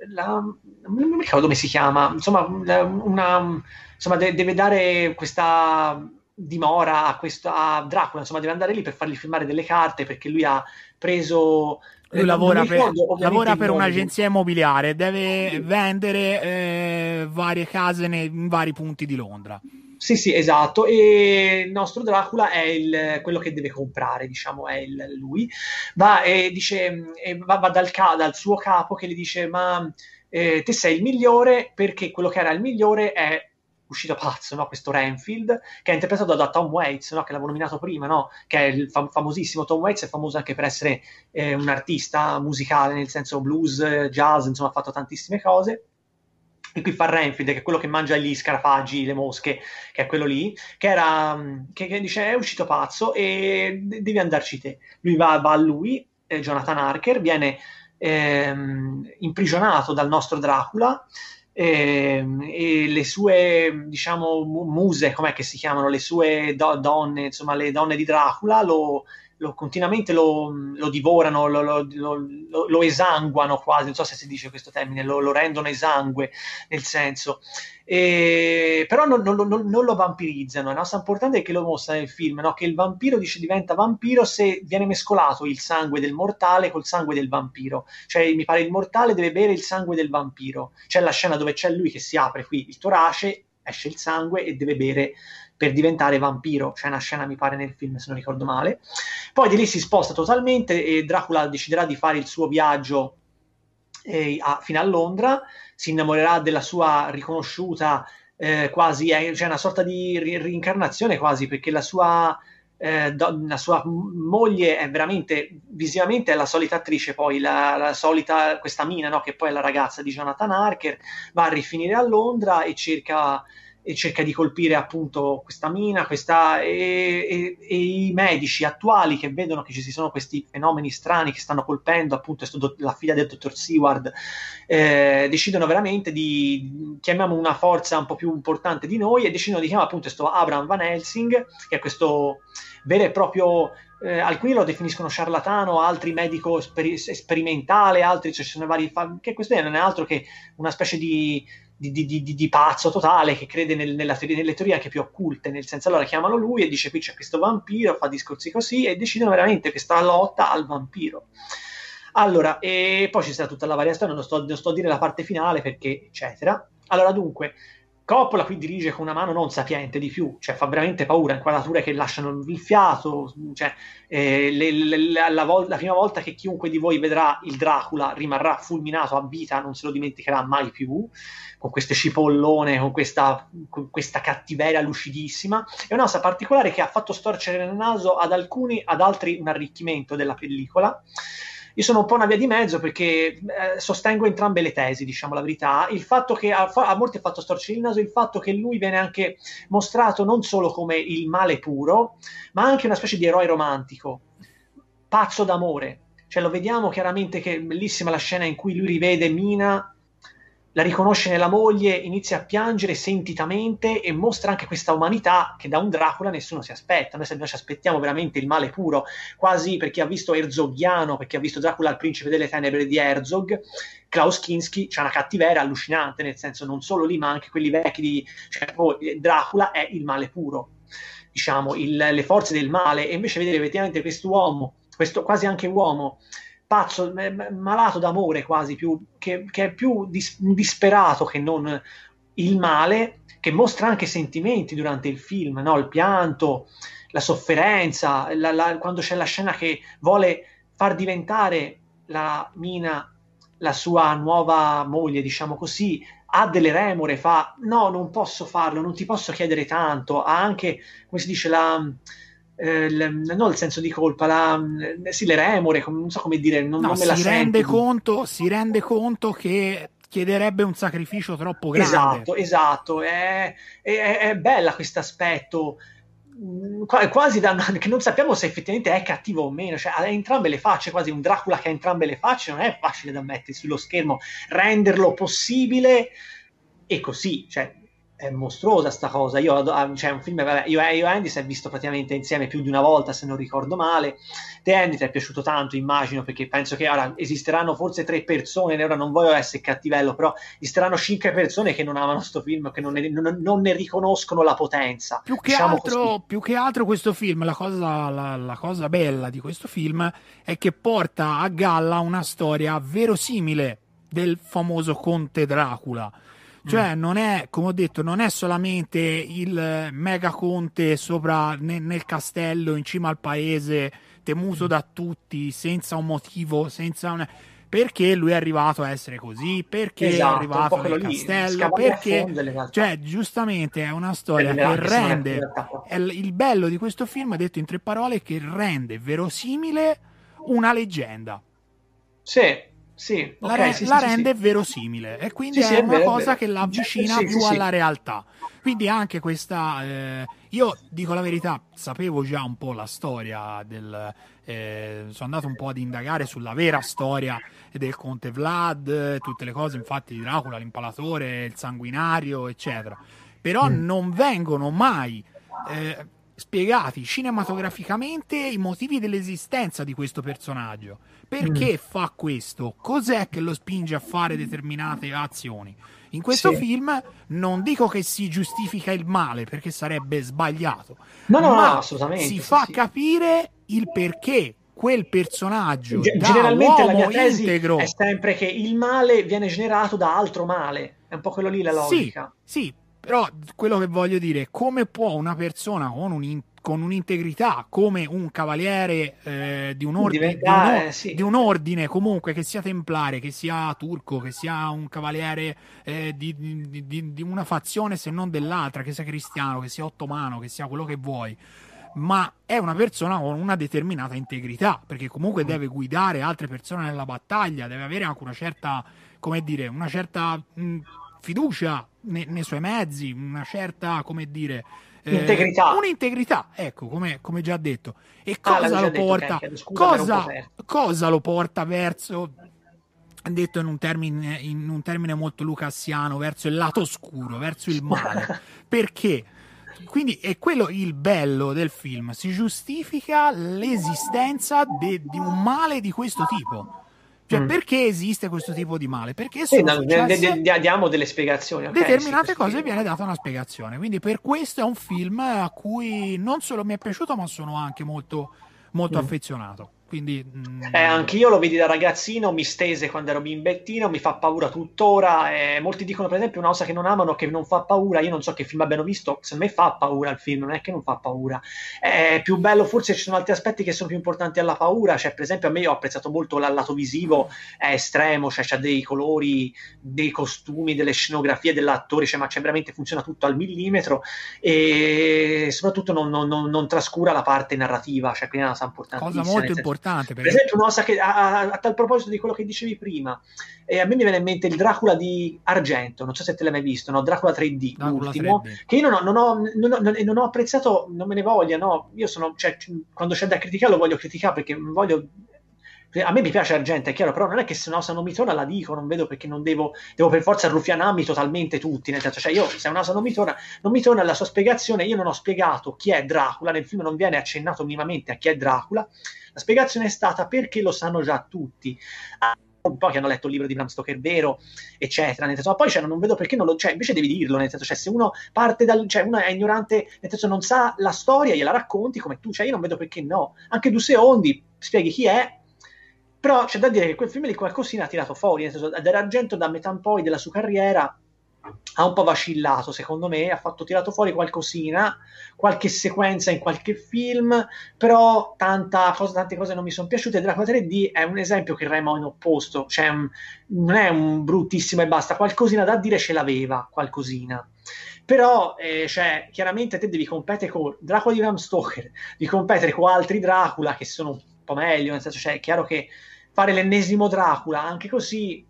la, non mi ricordo come si chiama, insomma, una, insomma de- deve dare questa dimora a, questo, a Dracula, insomma deve andare lì per fargli firmare delle carte perché lui ha preso lui lavora, ricordo, per, lavora per un'agenzia immobiliare, deve sì. vendere eh, varie case nei, in vari punti di Londra. Sì, sì, esatto. E il nostro Dracula è il, quello che deve comprare, diciamo, è il, lui. Va e dice, e va, va dal, dal, suo capo che gli dice: Ma eh, te sei il migliore perché quello che era il migliore è uscito pazzo, no? questo Renfield, che è interpretato da Tom Waits, no? che l'avevo nominato prima, no? che è il fam- famosissimo Tom Waits, è famoso anche per essere eh, un artista musicale, nel senso blues, jazz, insomma ha fatto tantissime cose. E qui fa Renfield, che è quello che mangia gli scarafaggi, le mosche, che è quello lì, che, era, che, che dice è uscito pazzo e devi andarci te. Lui va, va a lui, eh, Jonathan Harker, viene ehm, imprigionato dal nostro Dracula, e, ehm, e le sue, diciamo, muse, com'è che si chiamano, le sue do- donne, insomma, le donne di Dracula lo, lo- continuamente lo, lo divorano, lo, lo- esanguano quasi, non so se si dice questo termine, lo, rendono esangue nel senso. E- però non, non non- non lo vampirizzano. La cosa importante è che lo mostra nel film, no? che il vampiro dice, diventa vampiro se viene mescolato il sangue del mortale col sangue del vampiro. Cioè, mi pare il mortale deve bere il sangue del vampiro. C'è la scena dove c'è lui che si apre qui il torace, esce il sangue e deve bere per diventare vampiro. C'è una scena, mi pare, nel film, se non ricordo male. Poi di lì si sposta totalmente e Dracula deciderà di fare il suo viaggio eh, a- fino a Londra, si innamorerà della sua riconosciuta eh, quasi, è cioè una sorta di reincarnazione quasi, perché la sua, eh, do- la sua moglie è veramente, visivamente è la solita attrice, poi la, la solita, questa Mina, no, che poi è la ragazza di Jonathan Harker, va a rifinire a Londra e cerca e cerca di colpire appunto questa mina questa, e, e- e i medici attuali che vedono che ci sono questi fenomeni strani che stanno colpendo appunto la figlia del dottor Seward eh, decidono veramente di chiamiamo una forza un po' più importante di noi e decidono di chiamare appunto questo Abraham Van Helsing che è questo vero e proprio eh, alcuni lo definiscono ciarlatano, altri medico speri- sperimentale, altri ci sono vari fa- che questo non è altro che una specie di, di, di- di- pazzo totale che crede nel- teoria- nelle teorie anche più occulte, nel senso allora chiamano lui e dice qui c'è questo vampiro, fa discorsi così e decidono veramente questa lotta al vampiro. Allora, e poi ci sarà tutta la varia storia, non sto, non sto a dire la parte finale perché, eccetera. Allora, dunque, Coppola qui dirige con una mano non sapiente di più, cioè fa veramente paura, inquadrature che lasciano il fiato, cioè, eh, le- le- la, vol- la prima volta che chiunque di voi vedrà il Dracula rimarrà fulminato a vita, non se lo dimenticherà mai più, con queste cipollone, con questa, con questa cattiveria lucidissima. È una cosa particolare che ha fatto storcere il naso ad alcuni, ad altri un arricchimento della pellicola. Io sono un po' una via di mezzo perché eh, sostengo entrambe le tesi, diciamo la verità. Il fatto che a, a molti ha fatto storcere il naso, il fatto che lui viene anche mostrato non solo come il male puro, ma anche una specie di eroe romantico, pazzo d'amore. Cioè lo vediamo chiaramente che è bellissima la scena in cui lui rivede Mina, la riconosce nella moglie, inizia a piangere sentitamente e mostra anche questa umanità che da un Dracula nessuno si aspetta. Noi, noi ci aspettiamo veramente il male puro, quasi per chi ha visto Herzoghiano, per chi ha visto Dracula il principe delle tenebre di Herzog, Klaus Kinski c'ha una cattiveria allucinante, nel senso non solo lì, ma anche quelli vecchi di cioè, oh, Dracula è il male puro, diciamo, il- le forze del male, e invece vedere effettivamente quest'uomo, questo quasi anche uomo, pazzo, malato d'amore quasi, più, che, che è più dis- disperato che non il male, che mostra anche sentimenti durante il film, no? il pianto, la sofferenza, la- la- quando c'è la scena che vuole far diventare la Mina la sua nuova moglie, diciamo così, ha delle remore, fa no, non posso farlo, non ti posso chiedere tanto, ha anche, come si dice, la, eh, l- non il senso di colpa, la, eh, sì, le remore, com- non so come dire, non, No, non me la si, sento rende conto, si rende conto che chiederebbe un sacrificio troppo grande. Esatto, esatto, è, è- è bella questo aspetto, qua- quasi da, che non sappiamo se effettivamente è cattivo o meno, cioè ha entrambe le facce, quasi un Dracula che ha entrambe le facce, non è facile da mettere sullo schermo, renderlo possibile e così, cioè è mostruosa sta cosa. Io, ah, cioè, un film, vabbè, io, io e Andy si è visto praticamente insieme più di una volta, se non ricordo male. Te, Andy, ti è piaciuto tanto, immagino, perché penso che ora esisteranno forse tre persone. Ora non voglio essere cattivello, però esisteranno cinque persone che non amano sto film, che non ne, non- non ne riconoscono la potenza. Più che, Diciamo altro, più che altro questo film, la cosa, la- la cosa bella di questo film è che porta a galla una storia verosimile del famoso conte Dracula. Cioè, Mm. non è, come ho detto, non è solamente il mega conte sopra ne- nel castello in cima al paese, temuto Mm. da tutti, senza un motivo, senza un... Perché lui è arrivato a essere così, perché Esatto, è arrivato nel lì, castello, perché... Cioè, giustamente è una storia che rende... il bello di questo film, detto in tre parole, che rende verosimile una leggenda. Sì, sì, La, re- sì, la sì, rende sì. verosimile e quindi è è una vero, è cosa vero. che l'avvicina Sì, più sì, sì. alla realtà. Quindi anche questa, eh, io dico la verità, sapevo già un po' la storia del, eh, sono andato un po' ad indagare sulla vera storia del conte Vlad, eh, tutte le cose, infatti di Dracula, l'impalatore, il sanguinario, eccetera. Però Mm. non vengono mai eh, spiegati cinematograficamente i motivi dell'esistenza di questo personaggio. Perché Mm. fa questo? Cos'è che lo spinge a fare determinate azioni? In questo Sì. film non dico che si giustifica il male perché sarebbe sbagliato, No, no, ma no, assolutamente, si sì, fa sì. capire il perché quel personaggio Ge- generalmente la mia tesi integro è sempre che il male viene generato da altro male. È un po' quello lì la logica. Sì, sì, però quello che voglio dire è come può una persona con, un- con un'integrità, come un cavaliere eh, di, un ordine, di, un, Diventare, sì. di un ordine comunque che sia templare, che sia turco, che sia un cavaliere eh, di, di- una fazione se non dell'altra, che sia cristiano, che sia ottomano, che sia quello che vuoi. Ma è una persona con una determinata integrità, perché comunque Mm. deve guidare altre persone nella battaglia, deve avere anche una certa, come dire, una certa mh, fiducia ne- nei suoi mezzi, una certa, come dire, eh, Integrità. Un'integrità, ecco, come, come già detto. E Ah, cosa l'avevo lo detto, porta? Po' cosa, cosa lo porta verso detto in un, termine, in un termine molto lucassiano, verso il lato oscuro, verso il male. Perché? Quindi è quello il bello del film, si giustifica l'esistenza de- di un male di questo tipo. Cioè, Mm. perché esiste questo tipo di male? Perché Sì, sono no, de- successe de- de- diamo delle spiegazioni. ok, determinate sì, cose questo- viene data una spiegazione. Quindi per questo è un film a cui non solo mi è piaciuto, ma sono anche molto, molto Mm. affezionato. Quindi mm, Eh, anch'io lo vedi da ragazzino, mi stese quando ero bimbettino, mi fa paura tuttora. eh, molti dicono, per esempio, una cosa che non amano che non fa paura. Io non so che film abbiano visto, se me fa paura il film, non è che non fa paura. È più bello, forse ci sono altri aspetti che sono più importanti alla paura. Cioè, per esempio, a me io ho apprezzato molto il lato visivo, è estremo, cioè c'ha dei colori, dei costumi, delle scenografie dell'attore, cioè, ma c'è veramente funziona tutto al millimetro e soprattutto non, non- non- non trascura la parte narrativa, cioè quindi è una cosa importantissima. cosa molto nel importante per perché esempio, una cosa che a, a- a tal proposito di quello che dicevi prima, eh, a me mi viene in mente il Dracula di Argento, non so se te l'hai mai visto, no? Dracula 3D, Dracula l'ultimo, 3D. che io non ho, non ho- non ho- non- ho apprezzato, non me ne voglia, no? Io sono, cioè, quando c'è da criticare lo voglio criticare perché voglio... A me mi piace Argento, è chiaro, però non è che se una cosa non mi torna la dico, non vedo perché non devo, devo per forza ruffianarmi totalmente tutti, nel senso, cioè io se una cosa non mi torna, non mi torna la sua spiegazione, io non ho spiegato chi è Dracula, nel film non viene accennato minimamente a chi è Dracula, la spiegazione è stata perché lo sanno già tutti. Ah, un po' che hanno letto il libro di Bram Stoker vero, eccetera. Nel senso, ma poi cioè, non vedo perché non lo. Cioè, invece devi dirlo. Nel senso, cioè, se uno parte dal. cioè, uno è ignorante, nel senso, non sa la storia, gliela racconti come tu. Cioè, io non vedo perché no. Anche due secondi spieghi chi è. Però c'è da dire che quel film di qualcosina ha tirato fuori. Nel senso, dell'argento da metà in poi della sua carriera ha un po' vacillato, secondo me, ha fatto tirato fuori qualcosina, qualche sequenza in qualche film, però cosa- tante cose non mi sono piaciute. Dracula 3D è un esempio che remo in opposto, cioè un- non è un bruttissimo e basta, qualcosina da dire ce l'aveva, qualcosina. Però, eh, cioè, chiaramente te devi competere con Dracula di Bram Stoker, di competere con altri Dracula che sono un po' meglio, nel senso, cioè, è chiaro che fare l'ennesimo Dracula, anche così,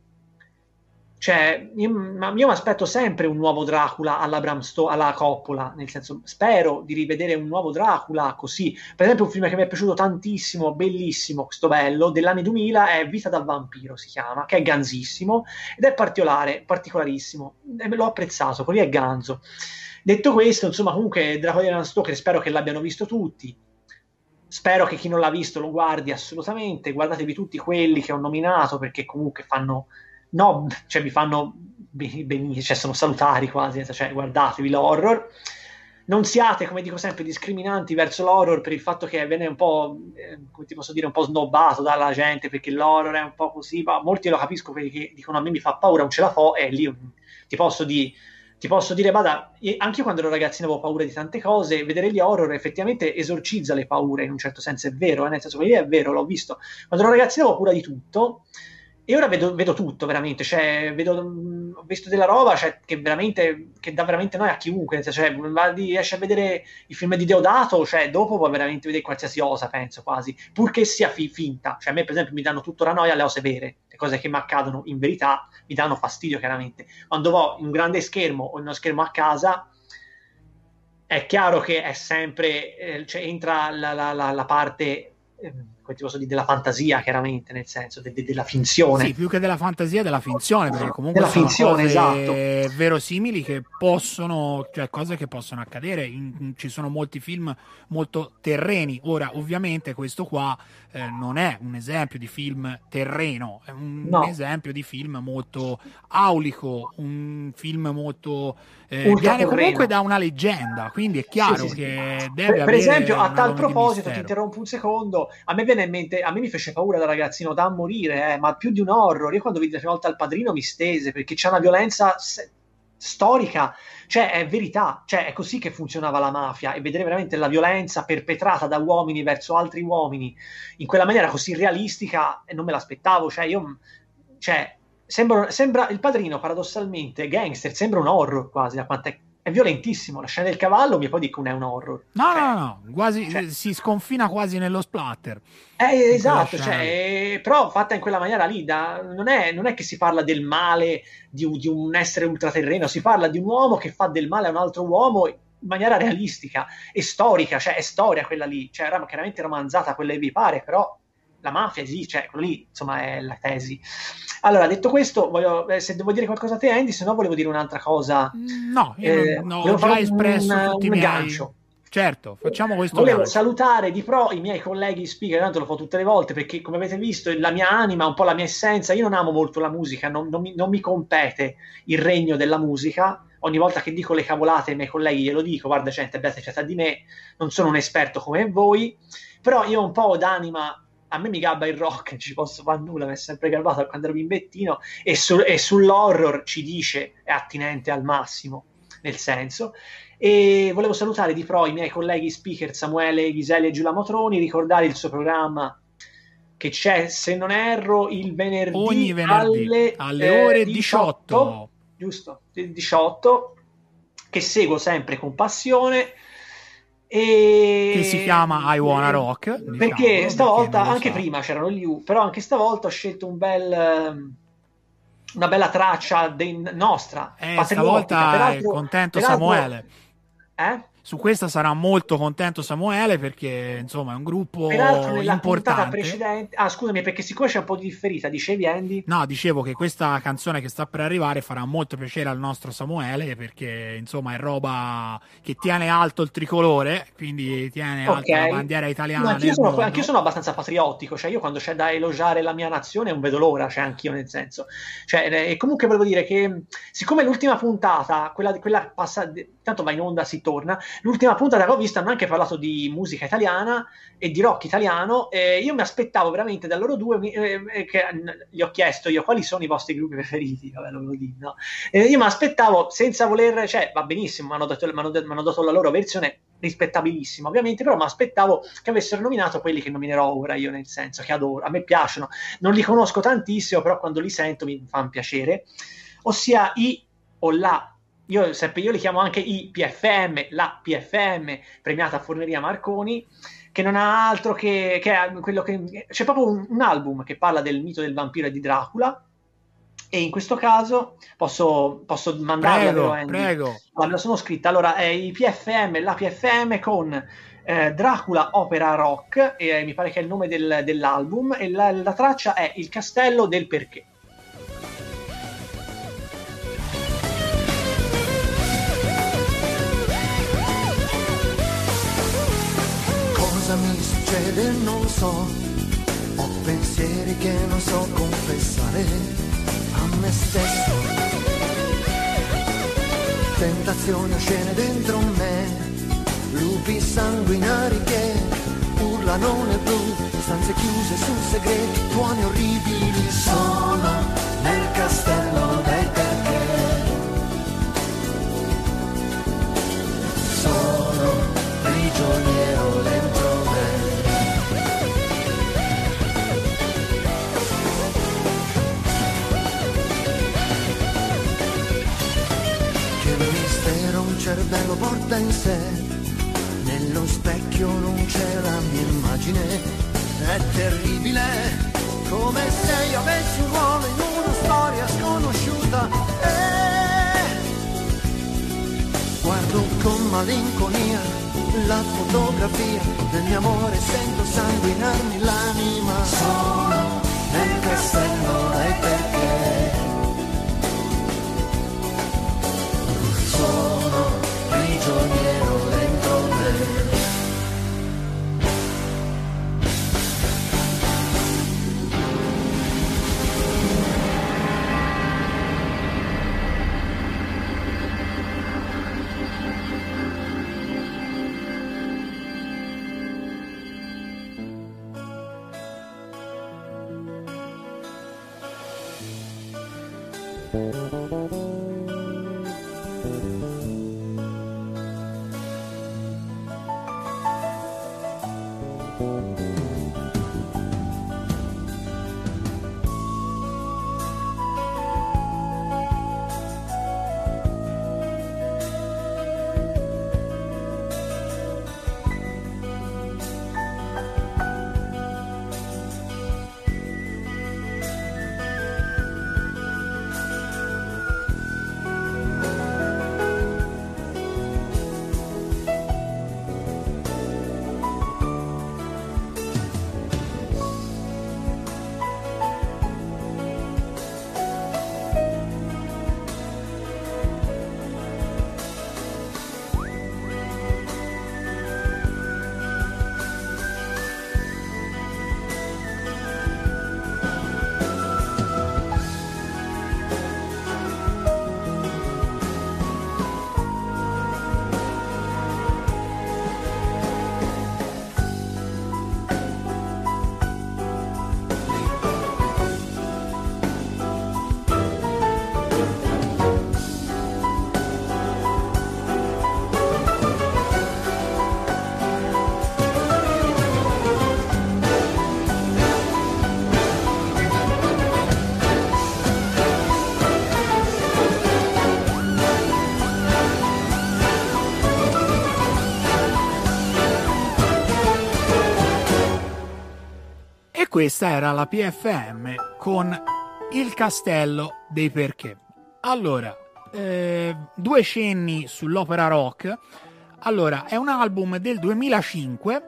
cioè, io, ma io mi aspetto sempre un nuovo Dracula alla Sto- alla Coppola, nel senso, spero di rivedere un nuovo Dracula così. Per esempio, un film che mi è piaciuto tantissimo, bellissimo, questo bello, dell'anni 2000 è Vita dal vampiro, si chiama, che è ganzissimo ed è particolare, particolarissimo. E me l'ho apprezzato, quello lì è ganzo. Detto questo, insomma, comunque Dracula di Stoker spero che l'abbiano visto tutti. Spero che chi non l'ha visto lo guardi assolutamente. Guardatevi tutti quelli che ho nominato perché comunque fanno no, cioè mi fanno be- benissimo, cioè sono salutari quasi, cioè guardatevi l'horror. Non siate, come dico sempre, discriminanti verso l'horror per il fatto che viene un po', eh, come ti posso dire, un po' snobbato dalla gente perché l'horror è un po' così, ma molti lo capisco perché dicono a me mi fa paura, non ce la fo, e lì ti posso dire ti posso dire, vada, anche io quando ero ragazzino avevo paura di tante cose, vedere gli horror effettivamente esorcizza le paure, in un certo senso è vero, eh, nel senso che è vero, l'ho visto. Quando ero ragazzino avevo paura di tutto, e ora vedo, vedo tutto veramente, cioè, vedo, mh, ho visto della roba cioè, che, che dà veramente noia a chiunque, cioè, riesci a vedere i film di Deodato, cioè, dopo puoi veramente vedere qualsiasi cosa, penso quasi, purché sia fi- finta. Cioè, a me, per esempio, mi danno tuttora noia le cose vere, le cose che mi accadono in verità mi danno fastidio, chiaramente. Quando in un grande schermo o uno schermo a casa, è chiaro che è sempre, eh, cioè, entra la, la- la- la parte, ehm, quel tipo di, della fantasia, chiaramente, nel senso de, de, della finzione. Sì, più che della fantasia, della finzione, perché comunque Della sono finzione, cose esatto. verosimili che possono, cioè cose che possono accadere. In- ci sono molti film molto terreni. Ora, ovviamente, questo qua eh, non è un esempio di film terreno, è un No. esempio di film molto aulico, un film molto eh, viene comunque da una leggenda, quindi è chiaro Sì, sì, sì. che deve Per, per esempio, a tal proposito, ti interrompo un secondo. A me viene in mente, a me mi fece paura da ragazzino da morire, eh, ma più di un horror. Io quando vidi la prima volta il padrino mi stese perché c'è una violenza se- storica, cioè è verità, cioè è così che funzionava la mafia e vedere veramente la violenza perpetrata da uomini verso altri uomini in quella maniera così realistica e non me l'aspettavo, cioè io cioè sembra, sembra il padrino paradossalmente gangster, sembra un horror quasi da quanto è, è violentissimo, la scena del cavallo mi poi dico non è un horror. No, no, no, quasi, eh, si sconfina quasi nello splatter. Eh, esatto, cioè, eh, però fatta in quella maniera lì, da- non, è, non è che si parla del male di, un- di un essere ultraterreno, si parla di un uomo che fa del male a un altro uomo in maniera realistica e storica, cioè è storia quella lì, cioè era chiaramente romanzata quella che vi pare, però la mafia sì, cioè quello lì insomma è la tesi. Allora, detto questo, voglio- eh, se devo dire qualcosa a te Andy, se no volevo dire un'altra cosa. No, io Eh, non- no, ho già espresso un, tutti un miei... gancio. Certo, facciamo questo Volevo gancio. salutare di pro i miei colleghi speaker, tanto lo fa tutte le volte perché come avete visto la mia anima, un po' la mia essenza, io non amo molto la musica, non, non mi, non mi compete il regno della musica. Ogni volta che dico le cavolate ai miei colleghi glielo dico, guarda gente, abbiate fiata di me, non sono un esperto come voi, però io un po' d'anima, a me mi gabba il rock, non ci posso fare nulla, mi è sempre gabbato quando ero bimbettino e, su- e sull'horror ci dice è attinente al massimo, nel senso. E volevo salutare di pro i miei colleghi speaker Samuele Ghiselli e Giulia Motroni, ricordare il suo programma che c'è, se non erro, il venerdì, Ogni venerdì alle, alle eh, ore 18. giusto, il 18, che seguo sempre con passione. E... Che si chiama I Wanna Rock. diciamo, perché stavolta, lo anche sa. prima c'erano gli U, però anche stavolta ho scelto un bel, ehm, una bella traccia dei- nostra, Eh, stavolta è contento peraltro- Samuele. Eh? Su questa sarà molto contento Samuele perché insomma è un gruppo Peraltro nella puntata importante. precedente... Ah, scusami, perché siccome c'è un po' di differita, dicevi Andy? No, dicevo che questa canzone che sta per arrivare farà molto piacere al nostro Samuele perché insomma è roba che tiene alto il tricolore, quindi tiene alta Ok. la bandiera italiana. No, anch'io, sono, anch'io sono abbastanza patriottico, cioè io quando c'è da elogiare la mia nazione non vedo l'ora, cioè anch'io nel senso. Cioè, eh, e comunque volevo dire che siccome l'ultima puntata, quella, quella passa, tanto va in onda, si torna, l'ultima puntata che ho visto hanno anche parlato di musica italiana e di rock italiano, e io mi aspettavo veramente da loro due, eh, eh, che n- gli ho chiesto io quali sono i vostri gruppi preferiti, vabbè lo dire, no? Eh, io mi aspettavo senza voler, cioè va benissimo, mi hanno dato, m'hanno dato la loro versione rispettabilissima ovviamente, però mi aspettavo che avessero nominato quelli che nominerò ora io, nel senso che adoro, a me piacciono, non li conosco tantissimo, però quando li sento mi fanno piacere, ossia i o la, io, sempre, io li chiamo anche i PFM, la PFM, premiata Forneria Marconi, che non ha altro che, che quello che... C'è proprio un, un album che parla del mito del vampiro e di Dracula, e in questo caso posso, posso mandarla Prego, Andy? prego. Allora, me sono scritta. Allora, è i PFM, la PFM con eh, Dracula Opera Rock, e eh, mi pare che è il nome del- dell'album, e la, la traccia è Il castello del perché. Succede non so, ho pensieri che non so confessare a me stesso. Tentazioni oscene dentro me, lupi sanguinari che urlano nel blu, stanze chiuse su segreti, tuoni orribili. Sono nel castello malinconia la fotografia del mio amore, sento sanguinarmi l'anima. Sono nel castello dai perché. Questa era la PFM con il castello dei perché. Allora, eh, due cenni sull'opera rock. Allora, è un album del 2005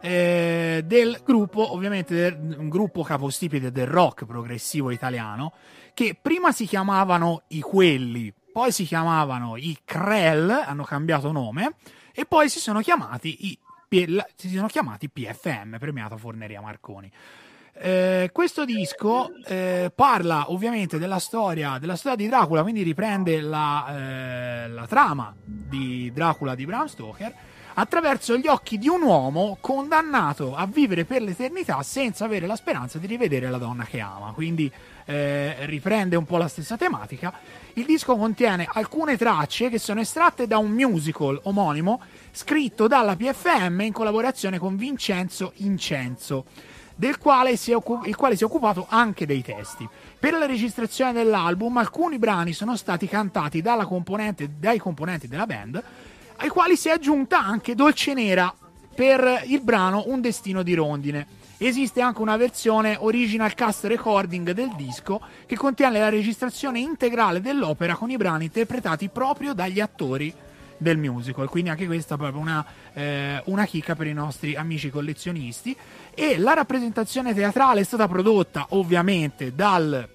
eh, del gruppo, ovviamente del, un gruppo capostipite del rock progressivo italiano, che prima si chiamavano i Quelli, poi si chiamavano i Krell, hanno cambiato nome, e poi si sono chiamati i si sono chiamati PFM, premiata Forneria Marconi. Eh, questo disco eh, parla ovviamente della storia, della storia di Dracula, quindi riprende la, eh, la trama di Dracula di Bram Stoker attraverso gli occhi di un uomo condannato a vivere per l'eternità senza avere la speranza di rivedere la donna che ama. Quindi eh, riprende un po' la stessa tematica. Il disco contiene alcune tracce che sono estratte da un musical omonimo scritto dalla PFM in collaborazione con Vincenzo Incenzo, del quale si è occu- il quale si è occupato anche dei testi. Per la registrazione dell'album alcuni brani sono stati cantati componente- dai componenti della band, ai quali si è aggiunta anche Dolce Nera per il brano Un destino di rondine. Esiste anche una versione original cast recording del disco che contiene la registrazione integrale dell'opera con i brani interpretati proprio dagli attori del musical. Quindi anche questa è proprio una, eh, una chicca per i nostri amici collezionisti. E la rappresentazione teatrale è stata prodotta ovviamente dal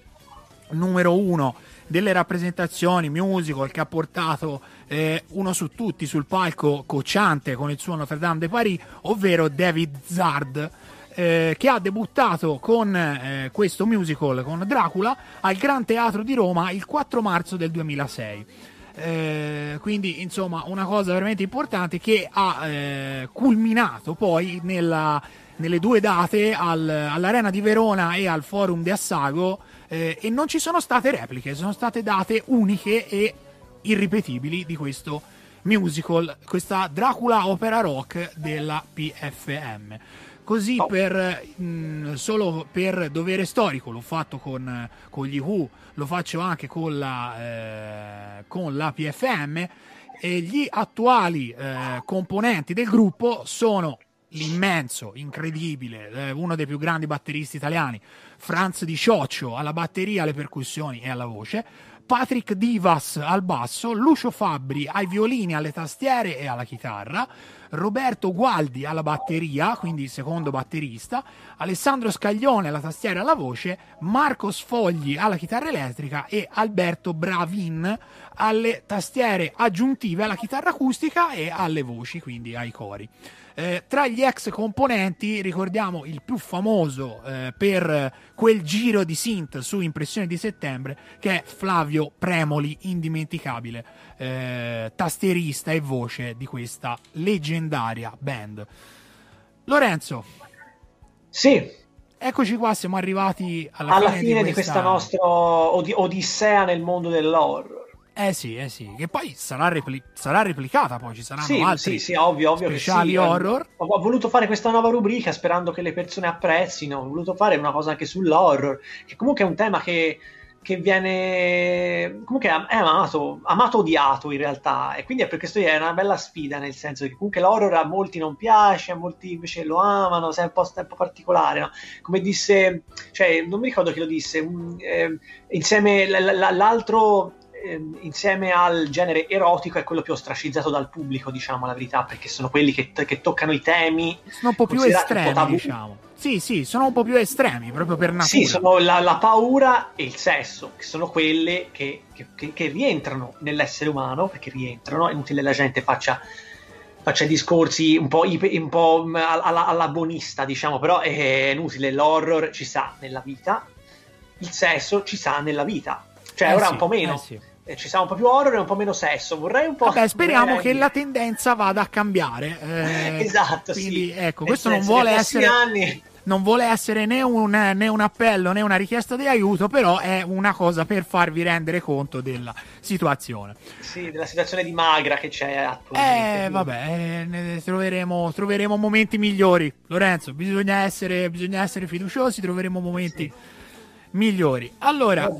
numero uno delle rappresentazioni musical che ha portato eh, uno su tutti sul palco cocciante con il suo Notre Dame de Paris, ovvero David Zard. eh, che ha debuttato con eh, questo musical con Dracula al Gran Teatro di Roma il 4 marzo del 2006. Eh, quindi insomma una cosa veramente importante che ha eh, culminato poi nella, nelle due date al- all'Arena di Verona e al Forum di Assago eh, e non ci sono state repliche, sono state date uniche e irripetibili di questo musical, questa Dracula opera rock della PFM. Così per mh, solo per dovere storico l'ho fatto con, con gli Who, lo faccio anche con la, eh, con la PFM e gli attuali eh, componenti del gruppo sono l'immenso, incredibile, eh, uno dei più grandi batteristi italiani, Franz Di Cioccio alla batteria, alle percussioni e alla voce, Patrick Divas al basso, Lucio Fabbri ai violini, alle tastiere e alla chitarra, Roberto Gualdi alla batteria, quindi secondo batterista, Alessandro Scaglione alla tastiera e alla voce, Marco Sfogli alla chitarra elettrica e Alberto Bravin alle tastiere aggiuntive alla chitarra acustica e alle voci, quindi ai cori. Eh, tra gli ex componenti ricordiamo il più famoso eh, per quel giro di synth su Impressione di settembre che è Flavio Premoli, indimenticabile eh, tastierista e voce di questa leggendaria band. Lorenzo. Sì. Eccoci qua, siamo arrivati alla, alla fine, fine, di di questa, questa nostra od- odissea nel mondo dell'horror. Eh sì, eh sì, che poi sarà, repli- sarà replicata, poi ci saranno Sì, altri sì, sì, ovvio, ovvio che speciali sì. horror. Ho, ho voluto fare questa nuova rubrica sperando che le persone apprezzino. Ho voluto fare una cosa anche sull'horror, che comunque è un tema che, che viene comunque è amato, amato odiato in realtà. E quindi è per questo è una bella sfida, nel senso che comunque l'horror a molti non piace, a molti invece lo amano, è un po', un po particolare. No? Come disse, cioè, non mi ricordo chi lo disse, un, eh, insieme l- l- l'altro ehm, insieme al genere erotico è quello più ostracizzato dal pubblico, diciamo la verità, perché sono quelli che, che toccano i temi. Sono un po' più estremi, diciamo. Sì, sì, sono un po' più estremi, proprio per natura. Sì, sono la, la paura e il sesso, che sono quelle che, che- che- rientrano nell'essere umano, perché rientrano, è inutile la gente faccia, faccia discorsi un po', ipe- un po' mm, alla, alla buonista, diciamo, però è inutile, l'horror ci sta nella vita, il sesso ci sta nella vita, cioè Eh ora sì, un po' meno. eh sì. Eh, Ci sa un po' più horror e un po' meno sesso. Vorrei un po'. Vabbè, speriamo che la tendenza vada a cambiare. eh, Esatto, quindi, sì. ecco, Nel questo non vuole essere. anni- Non vuole essere né un, né un appello né una richiesta di aiuto, però è una cosa per farvi rendere conto della situazione. Sì, della situazione di magra che c'è attualmente. Eh, vabbè, eh, troveremo, troveremo momenti migliori. Lorenzo, bisogna essere, bisogna essere fiduciosi, troveremo momenti migliori. Allora,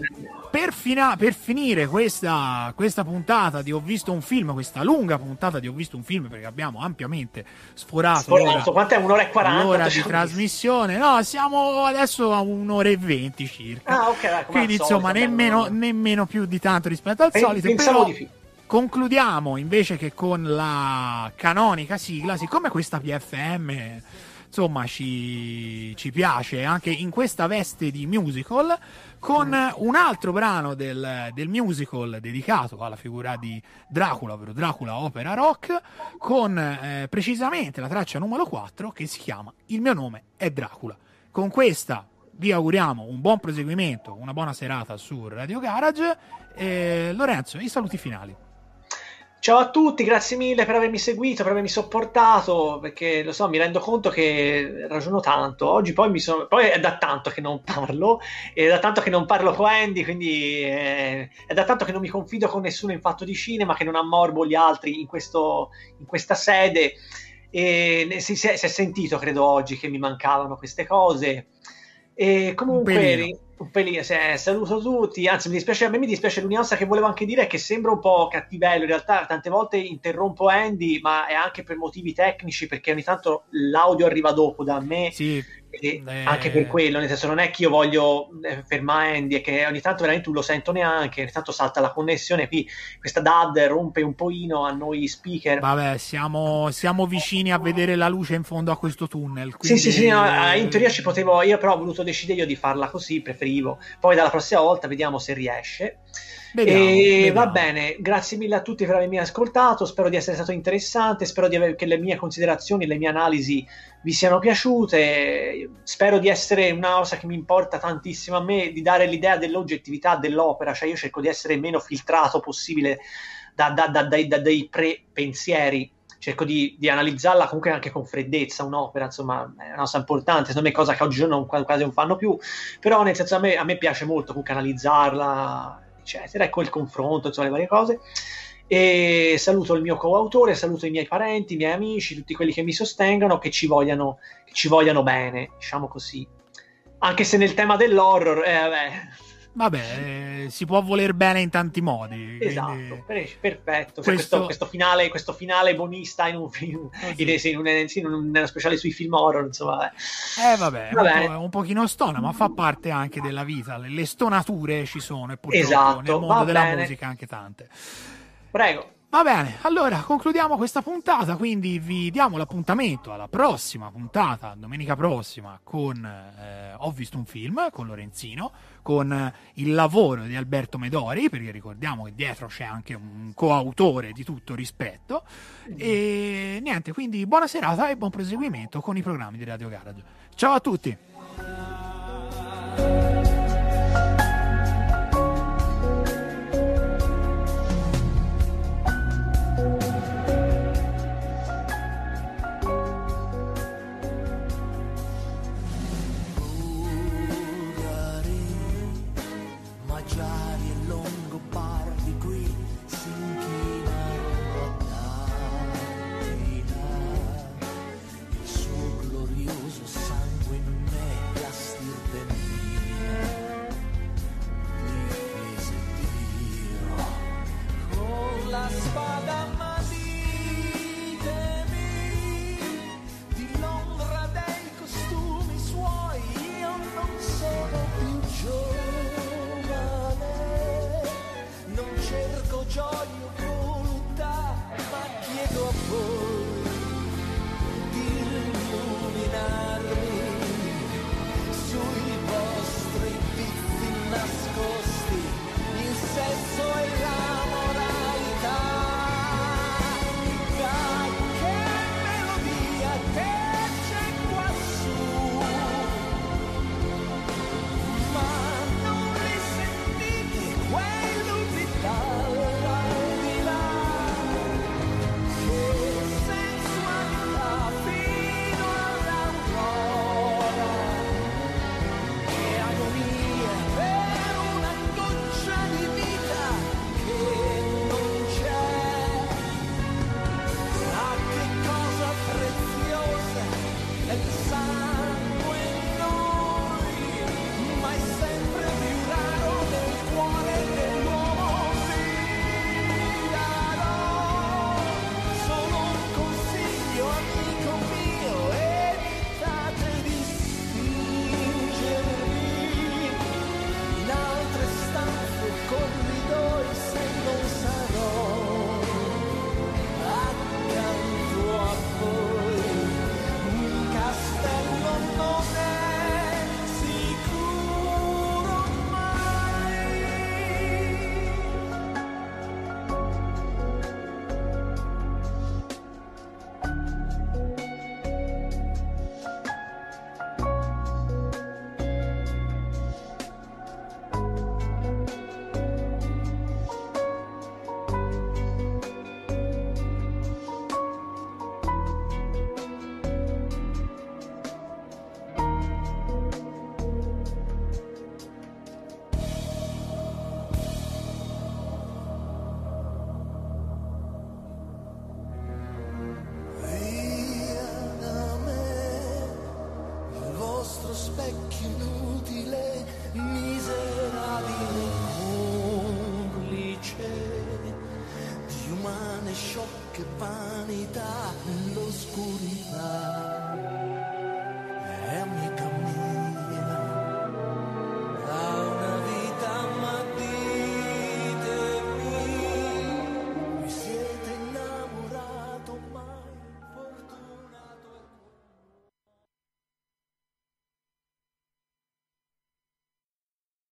per, fina- per finire questa, questa puntata di Ho visto un film, questa lunga puntata di Ho visto un film, perché abbiamo ampiamente sforato, Sforato, l'ora- quant'è? Un'ora e 40? l'ora di trasmissione. No, siamo adesso a un'ora e venti circa. Ah, ok, Quindi, insomma, solito, nemmeno, nemmeno più di tanto rispetto al Pen- solito. pensavo però di più. concludiamo invece che con la canonica sigla, siccome questa PFM insomma ci, ci piace anche in questa veste di musical, con un altro brano del, del musical dedicato alla figura di Dracula, ovvero Dracula Opera Rock, con eh, precisamente la traccia numero 4 che si chiama Il mio nome è Dracula. Con questa vi auguriamo un buon proseguimento, una buona serata su Radio Garage. E Lorenzo, i saluti finali. Ciao a tutti, grazie mille per avermi seguito, per avermi sopportato, perché lo so, mi rendo conto che ragiono tanto. Oggi poi mi sono. Poi è da tanto che non parlo, è da tanto che non parlo con Andy, quindi eh, è da tanto che non mi confido con nessuno in fatto di cinema, che non ammorbo gli altri in, questo, in questa sede. E si, si è, si è sentito, credo, oggi che mi mancavano queste cose. E comunque, Sì, eh, saluto tutti. Anzi, mi dispiace, a me mi dispiace l'unica cosa che volevo anche dire è che sembra un po' cattivello. In realtà, tante volte interrompo Andy, ma è anche per motivi tecnici, perché ogni tanto l'audio arriva dopo da me. Sì, eh, anche per quello, nel senso, non è che io voglio eh, fermare Andy, è che ogni tanto veramente non lo sento neanche. Ogni tanto salta la connessione. Qui questa DAD rompe un pochino a noi speaker. Vabbè, siamo, siamo vicini a vedere la luce in fondo a questo tunnel. Sì, quindi- sì, sì, no, eh, in teoria ci potevo, io però ho voluto decidere io di farla così, preferivo. Poi dalla prossima volta vediamo se riesce. Vediamo, e vediamo. va bene, grazie mille a tutti per avermi ascoltato, spero di essere stato interessante, spero di aver- che le mie considerazioni, le mie analisi vi siano piaciute, spero di essere una cosa che mi importa tantissimo a me, di dare l'idea dell'oggettività dell'opera, cioè io cerco di essere meno filtrato possibile da- da- da- dai, da- dai pre-pensieri. Cerco di, di analizzarla comunque anche con freddezza un'opera, insomma, è una cosa importante, secondo me cosa che oggigiorno non- quasi non fanno più, però nel senso a me, a me piace molto comunque analizzarla, eccetera, ecco il confronto, insomma, le varie cose. E saluto il mio coautore, saluto i miei parenti, i miei amici, tutti quelli che mi sostengono, che ci vogliano, che ci vogliano bene, diciamo così. Anche se nel tema dell'horror, eh, vabbè, vabbè, si può voler bene in tanti modi. Esatto, quindi- per- perfetto. Cioè, Questo- questo... Questo, finale, questo finale bonista in un film, in, sì, in un- in un- nello speciale sui film horror, insomma. eh. Vabbè, Va un, po', un pochino stona, ma fa parte anche della vita. Le, stonature ci sono e purtroppo Esatto, nel mondo della musica anche tante. Prego. Va bene, allora concludiamo questa puntata, quindi vi diamo l'appuntamento alla prossima puntata, domenica prossima, con eh, Ho visto un film con Lorenzino, con eh, il lavoro di Alberto Medori, perché ricordiamo che dietro c'è anche un coautore di tutto rispetto. E niente, quindi buona serata e buon proseguimento con i programmi di Radio Garage. Ciao a tutti!